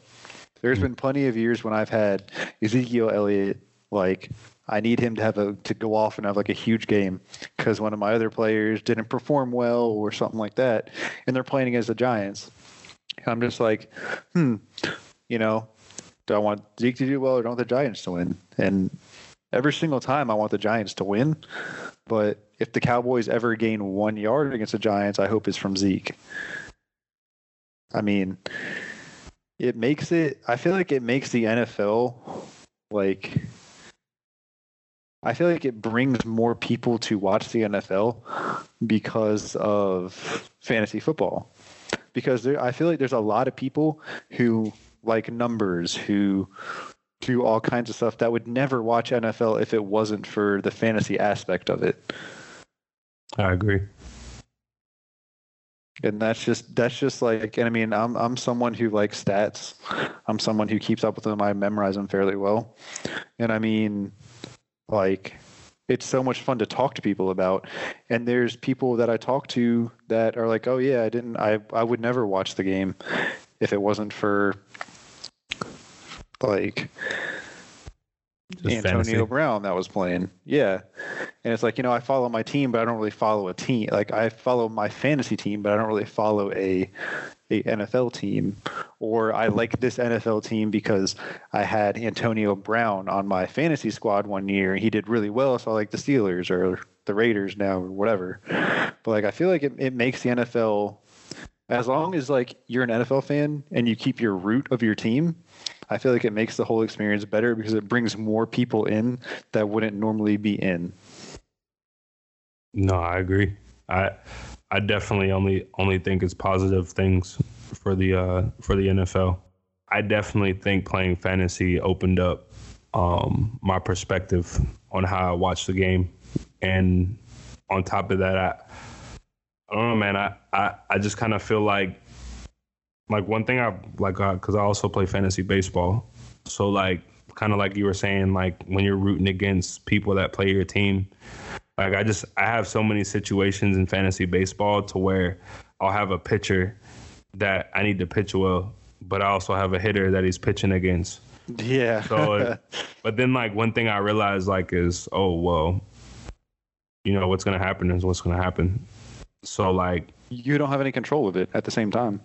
There's been plenty of years when I've had Ezekiel Elliott like I need him to have a to go off and have like a huge game because one of my other players didn't perform well or something like that, and they're playing against the Giants. And I'm just like, hmm, you know, do I want Zeke to do well or do I want the Giants to win? And every single time I want the Giants to win, but if the Cowboys ever gain one yard against the Giants, I hope it's from Zeke. I mean, it makes it. I feel like it makes the NFL like I feel like it brings more people to watch the NFL because of fantasy football. Because there, I feel like there's a lot of people who like numbers, who do all kinds of stuff that would never watch NFL if it wasn't for the fantasy aspect of it. I agree. And that's just that's just like and I mean I'm I'm someone who likes stats. I'm someone who keeps up with them. I memorize them fairly well. And I mean like it's so much fun to talk to people about and there's people that i talk to that are like oh yeah i didn't i i would never watch the game if it wasn't for like Just Antonio fantasy. Brown that was playing. Yeah. And it's like, you know, I follow my team, but I don't really follow a team. Like I follow my fantasy team, but I don't really follow a a NFL team, or I like this NFL team because I had Antonio Brown on my fantasy squad one year and he did really well, so I like the Steelers or the Raiders now or whatever. But like I feel like it, it makes the NFL as long as like you're an NFL fan and you keep your root of your team, I feel like it makes the whole experience better because it brings more people in that wouldn't normally be in. No, I agree. I I definitely only only think it's positive things for the uh, for the NFL. I definitely think playing fantasy opened up um, my perspective on how I watch the game, and on top of that, I, I don't know, man. I I, I just kind of feel like like one thing I like because uh, I also play fantasy baseball, so like kind of like you were saying, like when you're rooting against people that play your team. Like I just I have so many situations in fantasy baseball to where I'll have a pitcher that I need to pitch well, but I also have a hitter that he's pitching against. Yeah. so, (laughs) but then like one thing I realized like is oh well, you know what's gonna happen is what's gonna happen. So like you don't have any control of it at the same time.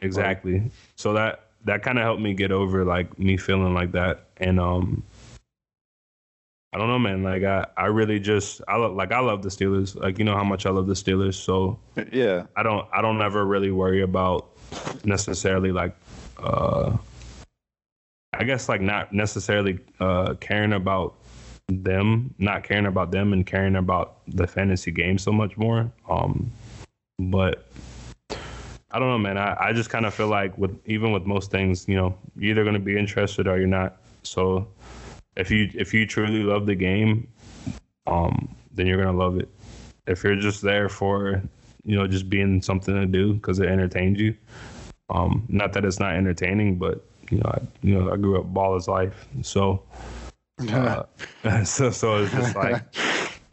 Exactly. So that that kind of helped me get over like me feeling like that, and um, I don't know, man. Like I, I really just I love like I love the Steelers. Like you know how much I love the Steelers. So yeah, I don't I don't ever really worry about necessarily like uh I guess like not necessarily uh caring about them, not caring about them and caring about the fantasy game so much more. Um but I don't know, man. I, I just kind of feel like with even with most things, you know, you're either going to be interested or you're not. So if you if you truly love the game, um, then you're gonna love it. If you're just there for you know just being something to do because it entertains you, um, not that it's not entertaining, but you know, I, you know, I grew up ball is life, so (laughs) uh, (laughs) so so it's just like.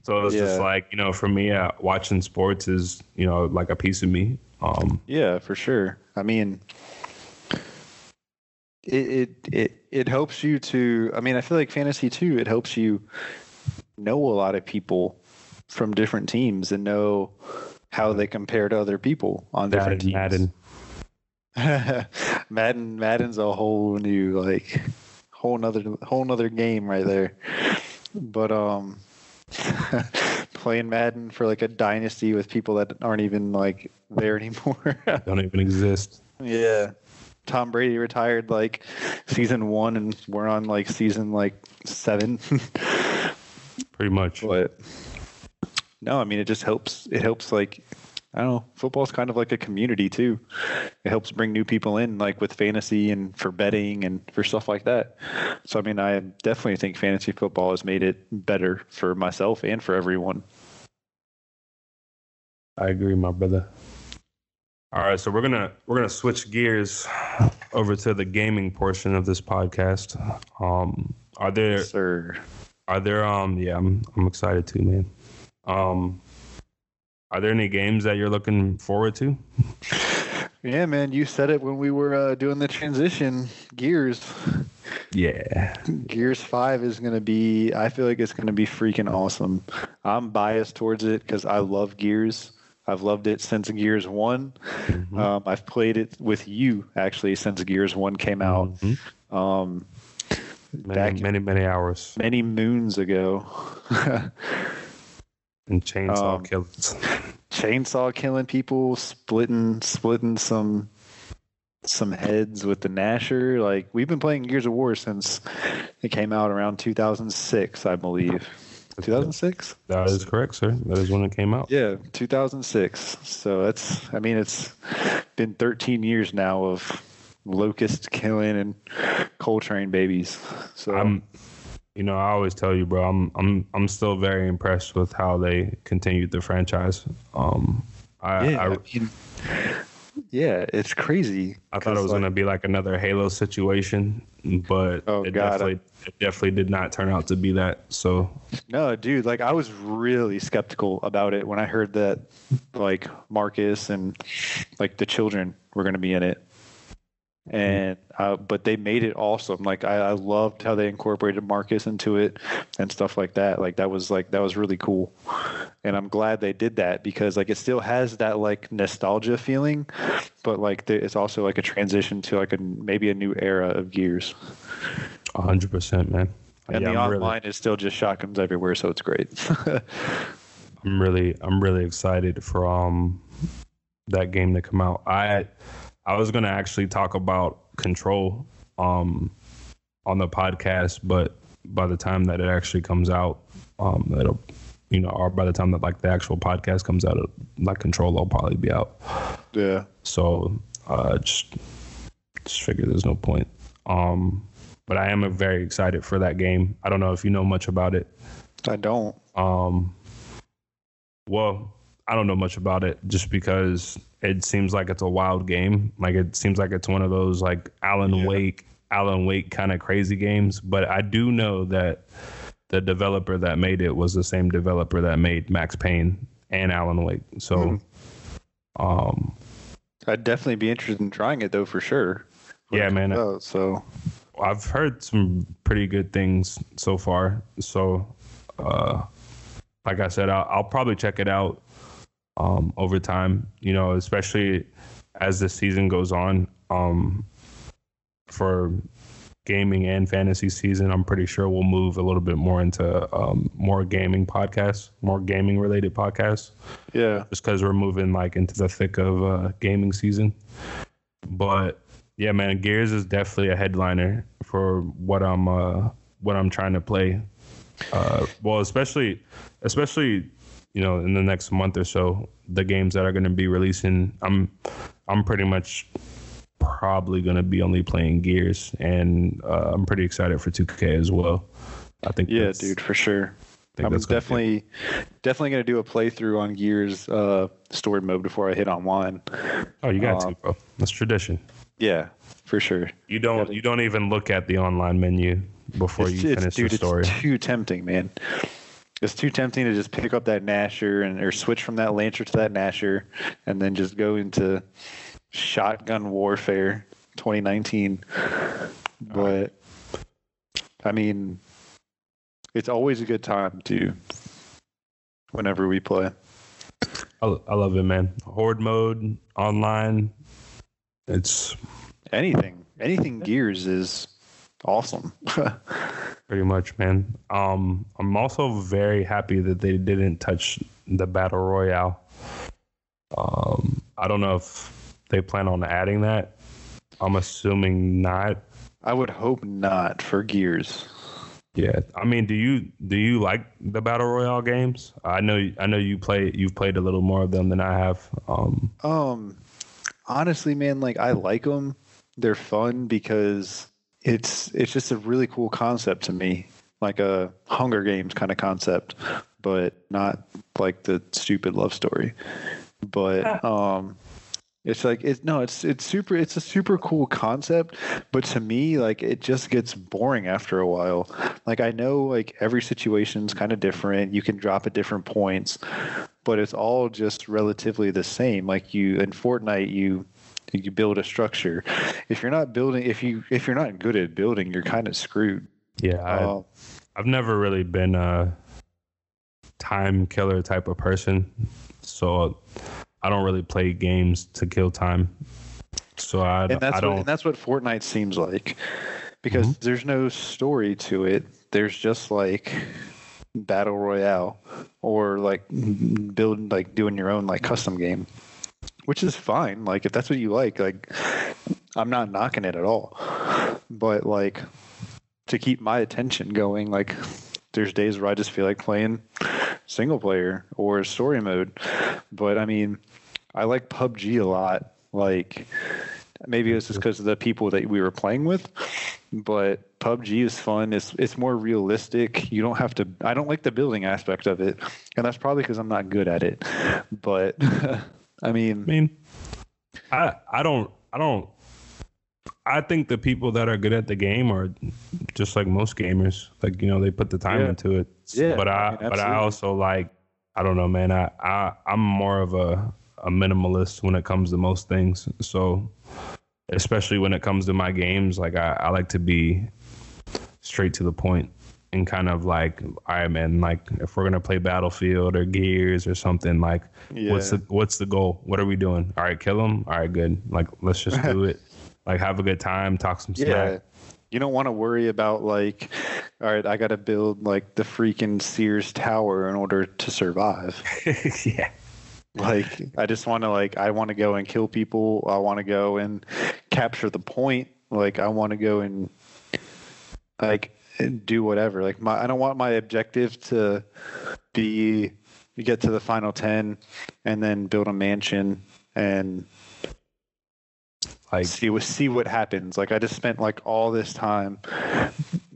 So it's yeah. just like you know, for me, uh, watching sports is you know like a piece of me. Um, yeah, for sure. I mean, it, it it it helps you to. I mean, I feel like fantasy too. It helps you know a lot of people from different teams and know how they compare to other people on different teams. Madden. (laughs) Madden Madden's a whole new like whole nother whole nother game right there. But um (laughs) playing Madden for like a dynasty with people that aren't even like there anymore. (laughs) Don't even exist. Yeah. Tom Brady retired like season one, and we're on like season like seven. (laughs) Pretty much. But no, I mean it just helps. It helps like I don't know. Football's kind of like a community too. It helps bring new people in, like with fantasy and for betting and for stuff like that. So I mean, I definitely think fantasy football has made it better for myself and for everyone. I agree, my brother. All right, so we're gonna we're gonna switch gears over to the gaming portion of this podcast. Um, are there, yes, sir? Are there? Um, yeah, I'm I'm excited too, man. Um, are there any games that you're looking forward to? Yeah, man, you said it when we were uh, doing the transition. Gears. Yeah. Gears 5 is going to be, I feel like it's going to be freaking awesome. I'm biased towards it because I love Gears. I've loved it since Gears One. Mm-hmm. Um, I've played it with you actually since Gears One came out. Mm-hmm. Um, many, many, many hours, many moons ago. (laughs) and chainsaw um, killings. (laughs) chainsaw killing people, splitting, splitting some some heads with the Gnasher. Like we've been playing Gears of War since it came out around 2006, I believe. 2006. That is correct, sir. That is when it came out. Yeah, 2006. So that's, I mean, it's been 13 years now of locust killing and Cole Train babies. So I'm, you know, I always tell you, bro, I'm, I'm, I'm still very impressed with how they continued the franchise. Um, I, yeah, I, I mean, yeah, it's crazy. I thought it was like, gonna be like another Halo situation, but oh, it God, definitely it definitely did not turn out to be that. So no, dude, like I was really skeptical about it when I heard that like Marcus and like the children were gonna be in it and uh, but they made it awesome. Like I, I, loved how they incorporated Marcus into it and stuff like that. Like that was like that was really cool, and I'm glad they did that because like it still has that like nostalgia feeling, but like it's also like a transition to like a maybe a new era of Gears. Hundred percent, man. And yeah, the I'm online really, is still just shotguns everywhere, so it's great. (laughs) I'm really I'm really excited for um that game to come out. I I was gonna actually talk about control um, on the podcast, but by the time that it actually comes out, um, it'll you know, or by the time that like the actual podcast comes out, like control will probably be out. Yeah. So uh, just just figure there's no point. Um, but I am very excited for that game. I don't know if you know much about it. I don't. Um, well, I don't know much about it just because it seems like it's a wild game. Like it seems like it's one of those like Alan yeah. Wake, Alan Wake kind of crazy games. But I do know that the developer that made it was the same developer that made Max Payne and Alan Wake. So, mm-hmm. um, I'd definitely be interested in trying it though for sure. Yeah, man. Out, so I've heard some pretty good things so far. So, uh, like I said, I'll, I'll probably check it out um, over time. You know, especially as the season goes on. Um, for gaming and fantasy season, I'm pretty sure we'll move a little bit more into um, more gaming podcasts, more gaming related podcasts. Yeah, just because we're moving like into the thick of uh, gaming season. But yeah, man, Gears is definitely a headliner for what I'm uh, what I'm trying to play. Uh, well, especially especially you know in the next month or so, the games that are going to be releasing. I'm I'm pretty much probably going to be only playing Gears, and uh, I'm pretty excited for 2K as well. I think. Yeah, dude, for sure. I'm definitely definitely gonna do a playthrough on Gears uh, story mode before I hit online. Oh, you got um, to, bro. That's tradition. Yeah, for sure. You don't you don't even look at the online menu before it's, you finish dude, the story. It's too tempting, man. It's too tempting to just pick up that Gnasher and or switch from that Lancer to that Gnasher, and then just go into shotgun warfare 2019. But I mean, it's always a good time to whenever we play. I, I love it, man. Horde mode online. It's anything. Anything Gears is awesome. (laughs) Pretty much, man. Um, I'm also very happy that they didn't touch the battle royale. Um, I don't know if they plan on adding that. I'm assuming not. I would hope not for Gears. Yeah, I mean, do you do you like the battle royale games? I know I know you play you've played a little more of them than I have. Um, um honestly, man, like I like them. They're fun because it's it's just a really cool concept to me, like a Hunger Games kind of concept, but not like the stupid love story. But um it's like it's no, it's it's super. It's a super cool concept, but to me, like it just gets boring after a while. Like I know, like every situation's kind of different. You can drop at different points, but it's all just relatively the same. Like you in Fortnite, you you build a structure. If you're not building, if you if you're not good at building, you're kind of screwed. Yeah, I, uh, I've never really been a time killer type of person, so I don't really play games to kill time. So I, and that's I don't. What, and that's what Fortnite seems like, because mm-hmm. there's no story to it. There's just like battle royale or like building like doing your own like custom game, which is fine. Like if that's what you like, like I'm not knocking it at all. But like to keep my attention going, like there's days where I just feel like playing single player or story mode. But I mean, I like PUBG a lot. Like maybe it's just because of the people that we were playing with, but PUBG is fun. It's it's more realistic. You don't have to. I don't like the building aspect of it, and that's probably because I'm not good at it. But (laughs) I mean, I mean, I I don't I don't. I think the people that are good at the game are just like most gamers. Like you know, they put the time yeah. into it. Yeah, but I, I mean, but I also like I don't know, man. I I I'm more of a a minimalist when it comes to most things. So, especially when it comes to my games, like I, I like to be straight to the point and kind of like, all right, man, like if we're gonna play Battlefield or Gears or something, like, yeah. what's the what's the goal? What are we doing? All right, kill them. All right, good. Like, let's just do (laughs) it. like, have a good time, talk some smack. Yeah. You don't want to worry about like, all right, I got to build like the freaking Sears Tower in order to survive. (laughs) yeah. (laughs) Like I just want to like I want to go and kill people. I want to go and capture the point. Like I want to go and like do whatever. Like my I don't want my objective to be you get to the final 10 and then build a mansion and Like see see what happens. Like I just spent like all this time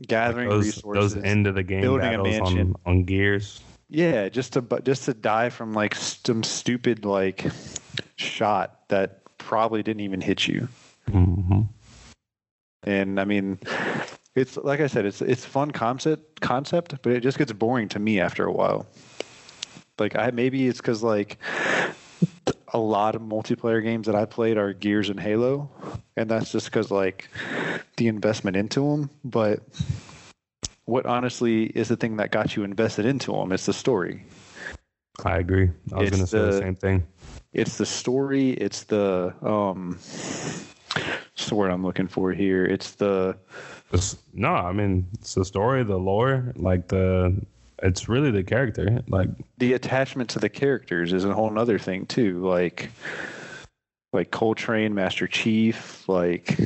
gathering those, resources, those end of the game building a mansion on, on gears. Yeah, just to just to die from like some stupid like shot that probably didn't even hit you. Mm-hmm. And I mean, it's like I said, it's it's fun concept concept, but it just gets boring to me after a while. Like I maybe it's because like a lot of multiplayer games that I played are Gears and Halo, and that's just because like the investment into them. But what honestly is the thing that got you invested into them? It's the story. I agree. I was going to say the same thing. It's the story. It's the um, what's the word I'm looking for here? It's the. It's, no, I mean it's the story, the lore, like the. It's really the character, like the attachment to the characters is a whole other thing too. Like, like Cole Train, Master Chief, like.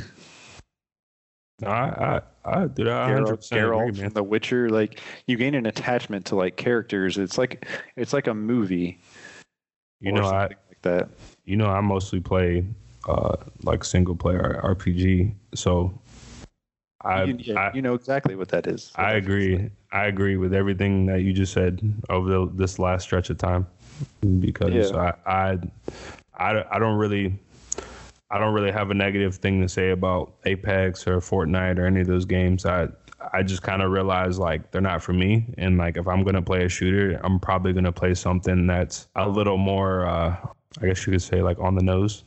I, I, I do that. Geralt, Geralt agree, from The Witcher, like you gain an attachment to like characters. It's like it's like a movie. You know, I like that. You know, I mostly play uh, like single player RPG. So I, you, yeah, I, you know exactly what that is. I agree. Like. I agree with everything that you just said over the, this last stretch of time because yeah. I, I, I, I don't really, I don't really have a negative thing to say about Apex or Fortnite or any of those games. I, I just kind of realized like they're not for me. And like if I'm gonna play a shooter, I'm probably gonna play something that's a little more, uh, I guess you could say like on the nose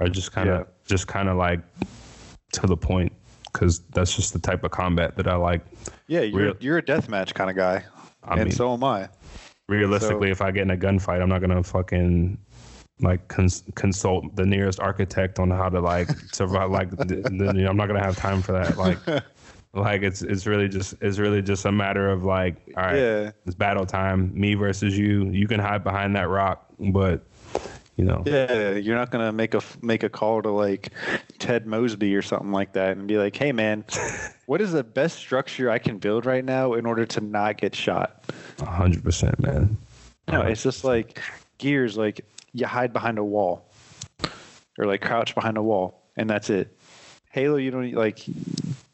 or just kind of yeah. just kind of like to the point because that's just the type of combat that I like. Yeah, you're Real, you're a deathmatch kind of guy, I and mean, so am I. Realistically, so, if I get in a gunfight, I'm not gonna fucking like cons- consult the nearest architect on how to like survive. like, the, the, you know, I'm not gonna have time for that. Like. (laughs) like it's it's really just it's really just a matter of like all right yeah. it's battle time me versus you you can hide behind that rock but you know. Yeah, you're not gonna make a make a call to like Ted Mosby or something like that and be like, "Hey, man, (laughs) what is the best structure I can build right now in order to not get shot?" hundred percent, man. No, it's just like gears. Like you hide behind a wall, or like crouch behind a wall, and that's it. Halo, you don't like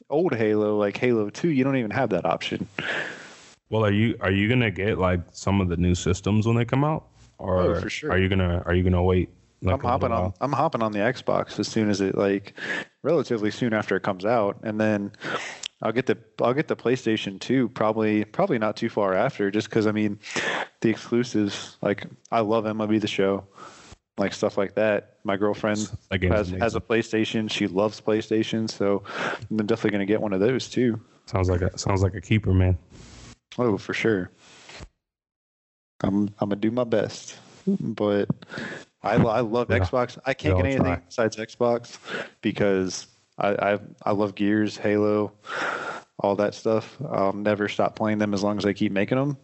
old Halo, like Halo Two. You don't even have that option. Well, are you are you gonna get like some of the new systems when they come out? or oh, for sure. are you gonna are you gonna wait? Like I'm hopping on. I'm hopping on the Xbox as soon as it like, relatively soon after it comes out, and then I'll get the I'll get the PlayStation 2 probably probably not too far after, just because I mean, the exclusives like I love MLB the Show, like stuff like that. My girlfriend has, has a PlayStation. She loves PlayStation, so I'm definitely gonna get one of those too. Sounds like a sounds like a keeper, man. Oh, for sure. I'm I'm gonna do my best, but I I love yeah. Xbox. I can't get anything try. besides Xbox because I, I I love Gears, Halo, all that stuff. I'll never stop playing them as long as I keep making them.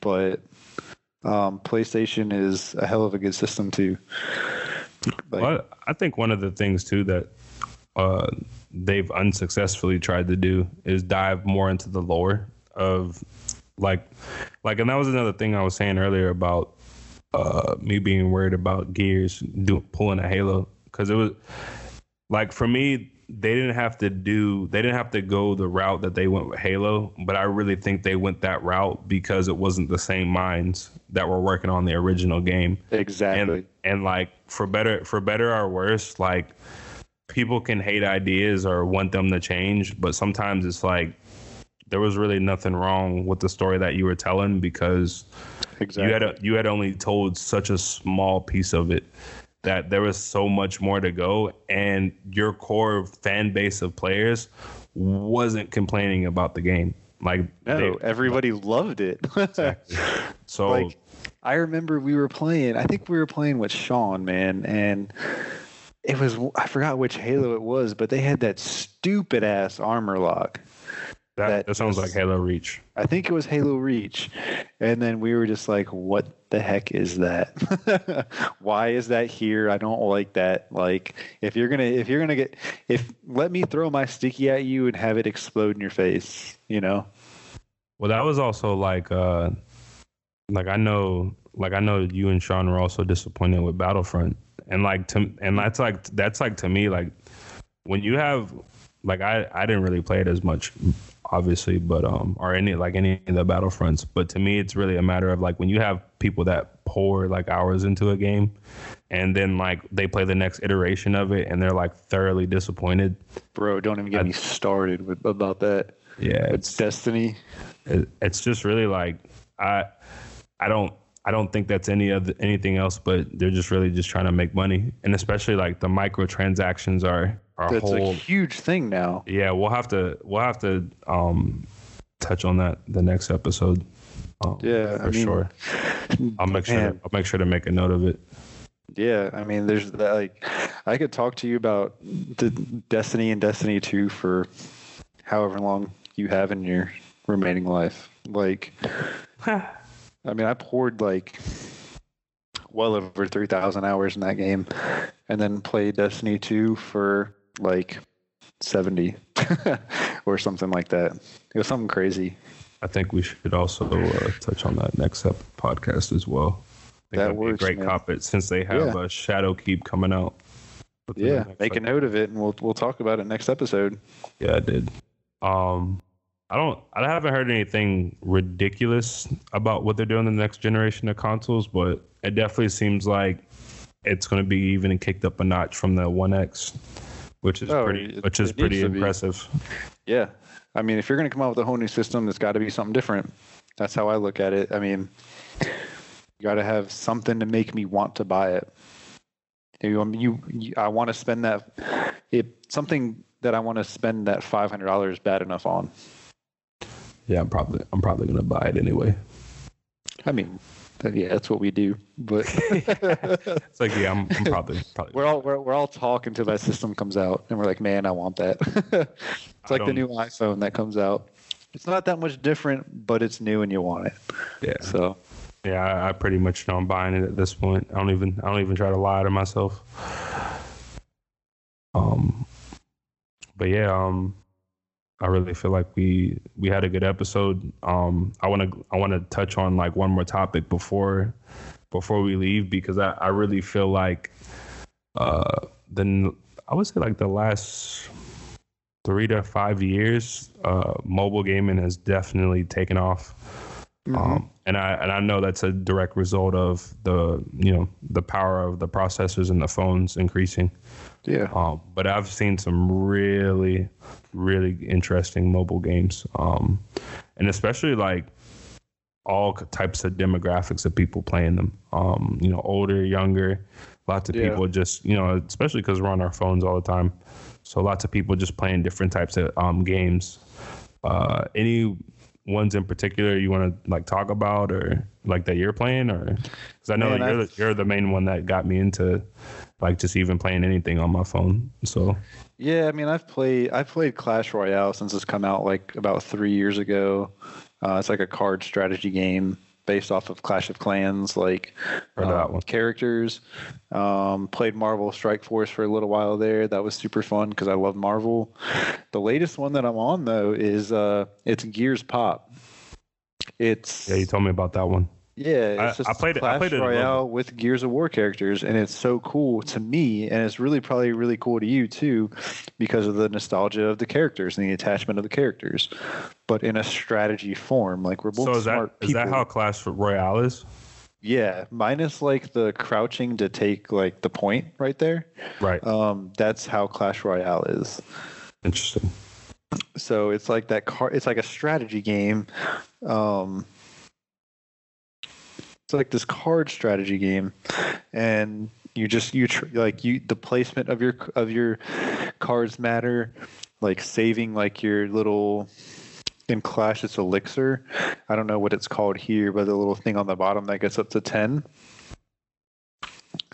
But um, PlayStation is a hell of a good system too. Like, well, I think one of the things too that uh, they've unsuccessfully tried to do is dive more into the lore of like, like, and that was another thing I was saying earlier about uh, me being worried about Gears do, pulling a Halo because it was like for me they didn't have to do they didn't have to go the route that they went with Halo, but I really think they went that route because it wasn't the same minds that were working on the original game. Exactly. And, and like for better for better or worse, like people can hate ideas or want them to change, but sometimes it's like there was really nothing wrong with the story that you were telling because exactly. you had a, you had only told such a small piece of it that there was so much more to go and your core fan base of players wasn't complaining about the game like no they, everybody like, loved it exactly. (laughs) so like i remember we were playing i think we were playing with sean man and it was i forgot which halo it was but they had that stupid ass armor lock that, that, that sounds was, like Halo Reach. I think it was Halo Reach. And then we were just like, what the heck is that? (laughs) Why is that here? I don't like that. Like if you're gonna if you're gonna get if let me throw my sticky at you and have it explode in your face, you know? Well that was also like uh like I know like I know you and Sean were also disappointed with Battlefront and like to and that's like that's like to me like when you have like I I didn't really play it as much obviously, but um, or any like any of the battlefronts. But to me, it's really a matter of like when you have people that pour like hours into a game, and then like they play the next iteration of it, and they're like thoroughly disappointed. Bro, don't even get I, me started with about that. Yeah, it's Destiny. It, it's just really like I I don't I don't think that's any of the, anything else, but they're just really just trying to make money, and especially like the microtransactions are are that's whole, a huge thing now. Yeah, we'll have to we'll have to um touch on that the next episode. Um, yeah, for I mean, sure. (laughs) I'll make sure man, I'll make sure to make a note of it. Yeah, I mean, there's that. Like, I could talk to you about the Destiny and Destiny Two for however long you have in your remaining life. Like, (laughs) (laughs) I mean, I poured like well over 3,000 hours in that game and then played Destiny 2 for like 70 (laughs) or something like that. It was something crazy. I think we should also uh, touch on that next up podcast as well. that works. great man. since they have yeah. a Shadowkeep coming out. Yeah, make a note of it, and we'll we'll talk about it next episode. Yeah, I did. Um, I don't. I haven't heard anything ridiculous about what they're doing in the next generation of consoles, but it definitely seems like it's going to be even kicked up a notch from the One X, which is oh, pretty, it, which is pretty impressive. Be. Yeah, I mean, if you're going to come out with a whole new system, it's got to be something different. That's how I look at it. I mean, you got to have something to make me want to buy it. You, um, you, you I want to spend that. It something that I want to spend that five hundred dollars bad enough on. Yeah, I'm probably I'm probably gonna buy it anyway. I mean, yeah, that's what we do. But (laughs) it's like, yeah, I'm, I'm probably probably. We're all we're, we're all talking until that system comes out, and we're like, man, I want that. (laughs) it's like the new iPhone that comes out. It's not that much different, but it's new and you want it. Yeah. So. Yeah, I, I pretty much know I'm buying it at this point. I don't even I don't even try to lie to myself. Um, but yeah, um, I really feel like we we had a good episode. Um, I want to I want to touch on like one more topic before before we leave because I, I really feel like uh then I would say like the last three to five years, uh, mobile gaming has definitely taken off. Mm-hmm. Um, and I and I know that's a direct result of the you know the power of the processors and the phones increasing. Yeah. Um, but I've seen some really really interesting mobile games, um, and especially like all types of demographics of people playing them. Um, you know, older, younger, lots of yeah. people just you know, especially because we're on our phones all the time. So lots of people just playing different types of um, games. Uh, any ones in particular you want to like talk about or like that you're playing or because I know Man, you're the, you're the main one that got me into like just even playing anything on my phone. So yeah, I mean, I've played I've played Clash Royale since it's come out like about three years ago. Uh, it's like a card strategy game based off of Clash of Clans, like um, characters. Um, played Marvel Strike Force for a little while there. That was super fun because I love Marvel. The latest one that I'm on though is uh, it's Gears Pop. It's yeah, you told me about that one. Yeah, it's I, just I played Clash I played Royale with Gears of War characters, and it's so cool to me, and it's really probably really cool to you too, because of the nostalgia of the characters and the attachment of the characters, but in a strategy form. Like we're both so is smart that, people. Is that how Clash Royale is? Yeah, minus like the crouching to take like the point right there. Right. Um, that's how Clash Royale is. Interesting. So it's like that car. It's like a strategy game. Um, it's like this card strategy game, and you just you tr- like you the placement of your of your cards matter, like saving like your little in Clash it's elixir. I don't know what it's called here, but the little thing on the bottom that gets up to ten.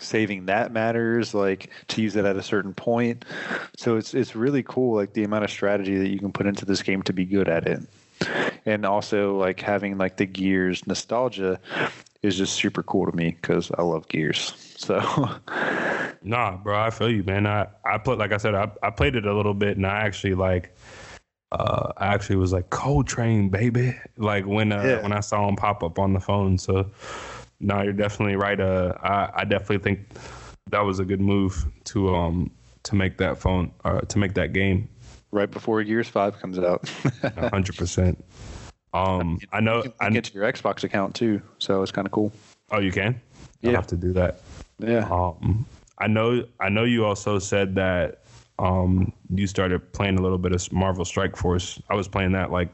Saving that matters, like to use it at a certain point. So it's it's really cool, like the amount of strategy that you can put into this game to be good at it and also like having like the gears nostalgia is just super cool to me because I love Gears. So, (laughs) nah, bro, I feel you, man. I I put like I said, I I played it a little bit, and I actually like. Uh, I actually was like Cole Train, baby. Like when uh, yeah. when I saw him pop up on the phone. So, no, you're definitely right. Uh, I I definitely think that was a good move to um to make that phone uh to make that game right before Gears Five comes out. (laughs) hundred percent. Um, I know. You can get to your Xbox account too, so it's kind of cool. Oh, you can. Yeah. I'll have to do that. Yeah. Um, I know. I know you also said that um you started playing a little bit of Marvel Strike Force. I was playing that like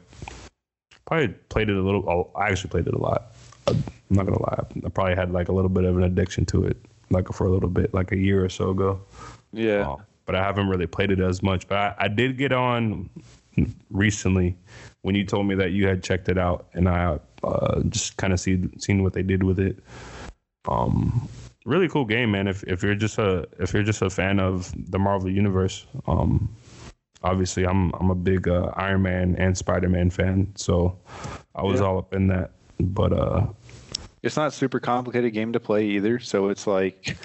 probably played it a little. Oh, I actually played it a lot. I'm not gonna lie. I probably had like a little bit of an addiction to it, like for a little bit, like a year or so ago. Yeah. Um, but I haven't really played it as much. But I, I did get on recently when you told me that you had checked it out, and I uh, just kind of see seen what they did with it. Um, really cool game, man. If if you're just a if you're just a fan of the Marvel universe, um, obviously I'm I'm a big uh, Iron Man and Spider Man fan, so I was yeah. all up in that. But uh, it's not super complicated game to play either. So it's like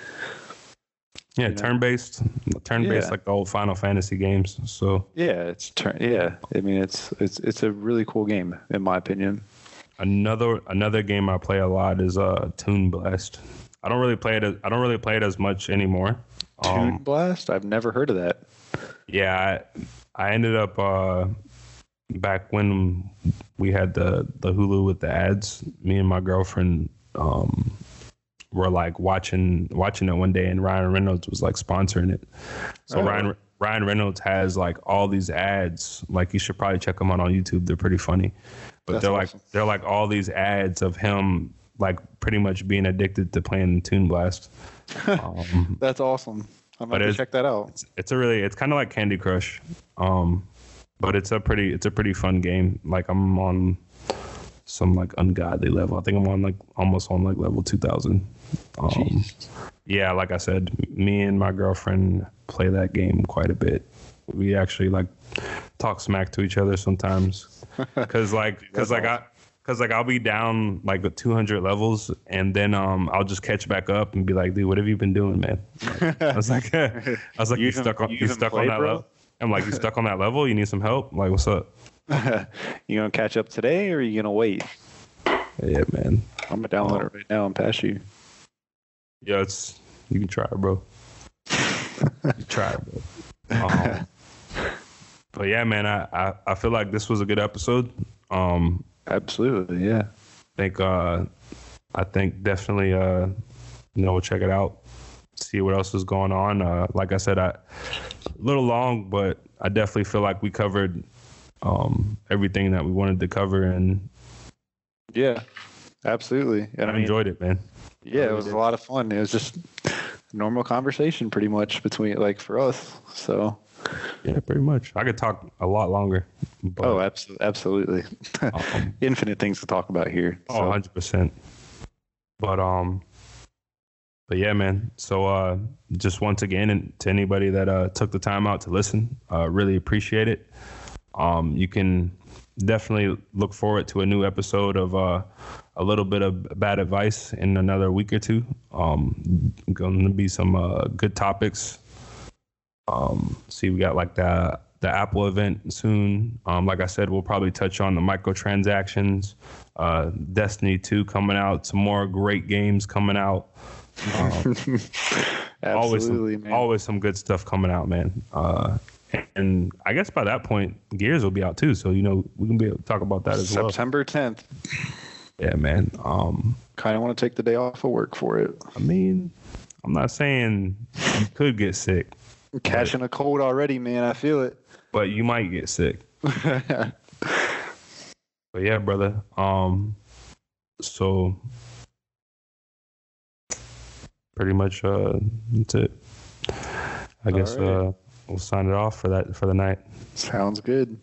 yeah, turn based, turn based yeah. like the old Final Fantasy games. So yeah, it's turn. Yeah, I mean it's it's it's a really cool game in my opinion. Another another game I play a lot is uh Toon Blast. I don't really play it. As, I don't really play it as much anymore. Toon um, Blast? I've never heard of that. Yeah, I, I ended up uh back when we had the the Hulu with the ads. Me and my girlfriend um were like watching watching it one day, and Ryan Reynolds was like sponsoring it. So oh. Ryan Ryan Reynolds has like all these ads. Like you should probably check them out on YouTube. They're pretty funny. But That's they're awesome. like they're like all these ads of him like pretty much being addicted to playing Toon Blast. (laughs) Um, That's awesome. I'm gonna check that out. It's, it's a really it's kind of like Candy Crush, um, but it's a pretty it's a pretty fun game. Like I'm on some like ungodly level. I think I'm on like almost on like level two thousand. Um, yeah, like I said, me and my girlfriend play that game quite a bit. We actually like talk smack to each other sometimes, (laughs) because like because like I. Cause like I'll be down like the 200 levels, and then um I'll just catch back up and be like, dude, what have you been doing, man? I was like, (laughs) I was like, you, you stuck on you, stuck on that level. I'm like, you stuck on that level. You need some help. I'm like, what's up? (laughs) you gonna catch up today, or are you gonna wait? Yeah, man. I'm gonna download it right now and pass you. Yeah, it's you can try it, bro. you try it, bro. Um, (laughs) but yeah, man, I, I, I feel like this was a good episode. Um, absolutely, yeah. I think uh, I think definitely uh, you know, we'll check it out, see what else is going on. Uh, like I said, I a little long, but I definitely feel like we covered um, everything that we wanted to cover and yeah, absolutely. And I, I enjoyed it, man. Yeah, it was a lot of fun. It was just normal conversation, pretty much between like for us. So. Yeah, pretty much. I could talk a lot longer. oh, absolutely, absolutely. (laughs) Um, Infinite things to talk about here. Oh, 100 percent. But um, but yeah, man. So uh, just once again, and to anybody that uh took the time out to listen, uh, really appreciate it. Um, you can definitely look forward to a new episode of uh, a little bit of bad advice in another week or two. Um, going to be some uh, good topics. Um, see, we got like the the Apple event soon. Um, like I said, we'll probably touch on the microtransactions, uh, Destiny 2 coming out, some more great games coming out. Um, (laughs) always, some, man. always some good stuff coming out, man. Uh, and I guess by that point, Gears will be out too. So you know we can be able to talk about that as September well. September 10th. Yeah, man. Um, kind of want to take the day off of work for it. I mean, I'm not saying you could get sick. I'm catching but, a cold already, man. I feel it. But you might get sick. (laughs) but yeah, brother. Um, so pretty much uh, that's it. I All guess right. uh we'll sign it off for that for the night. Sounds good.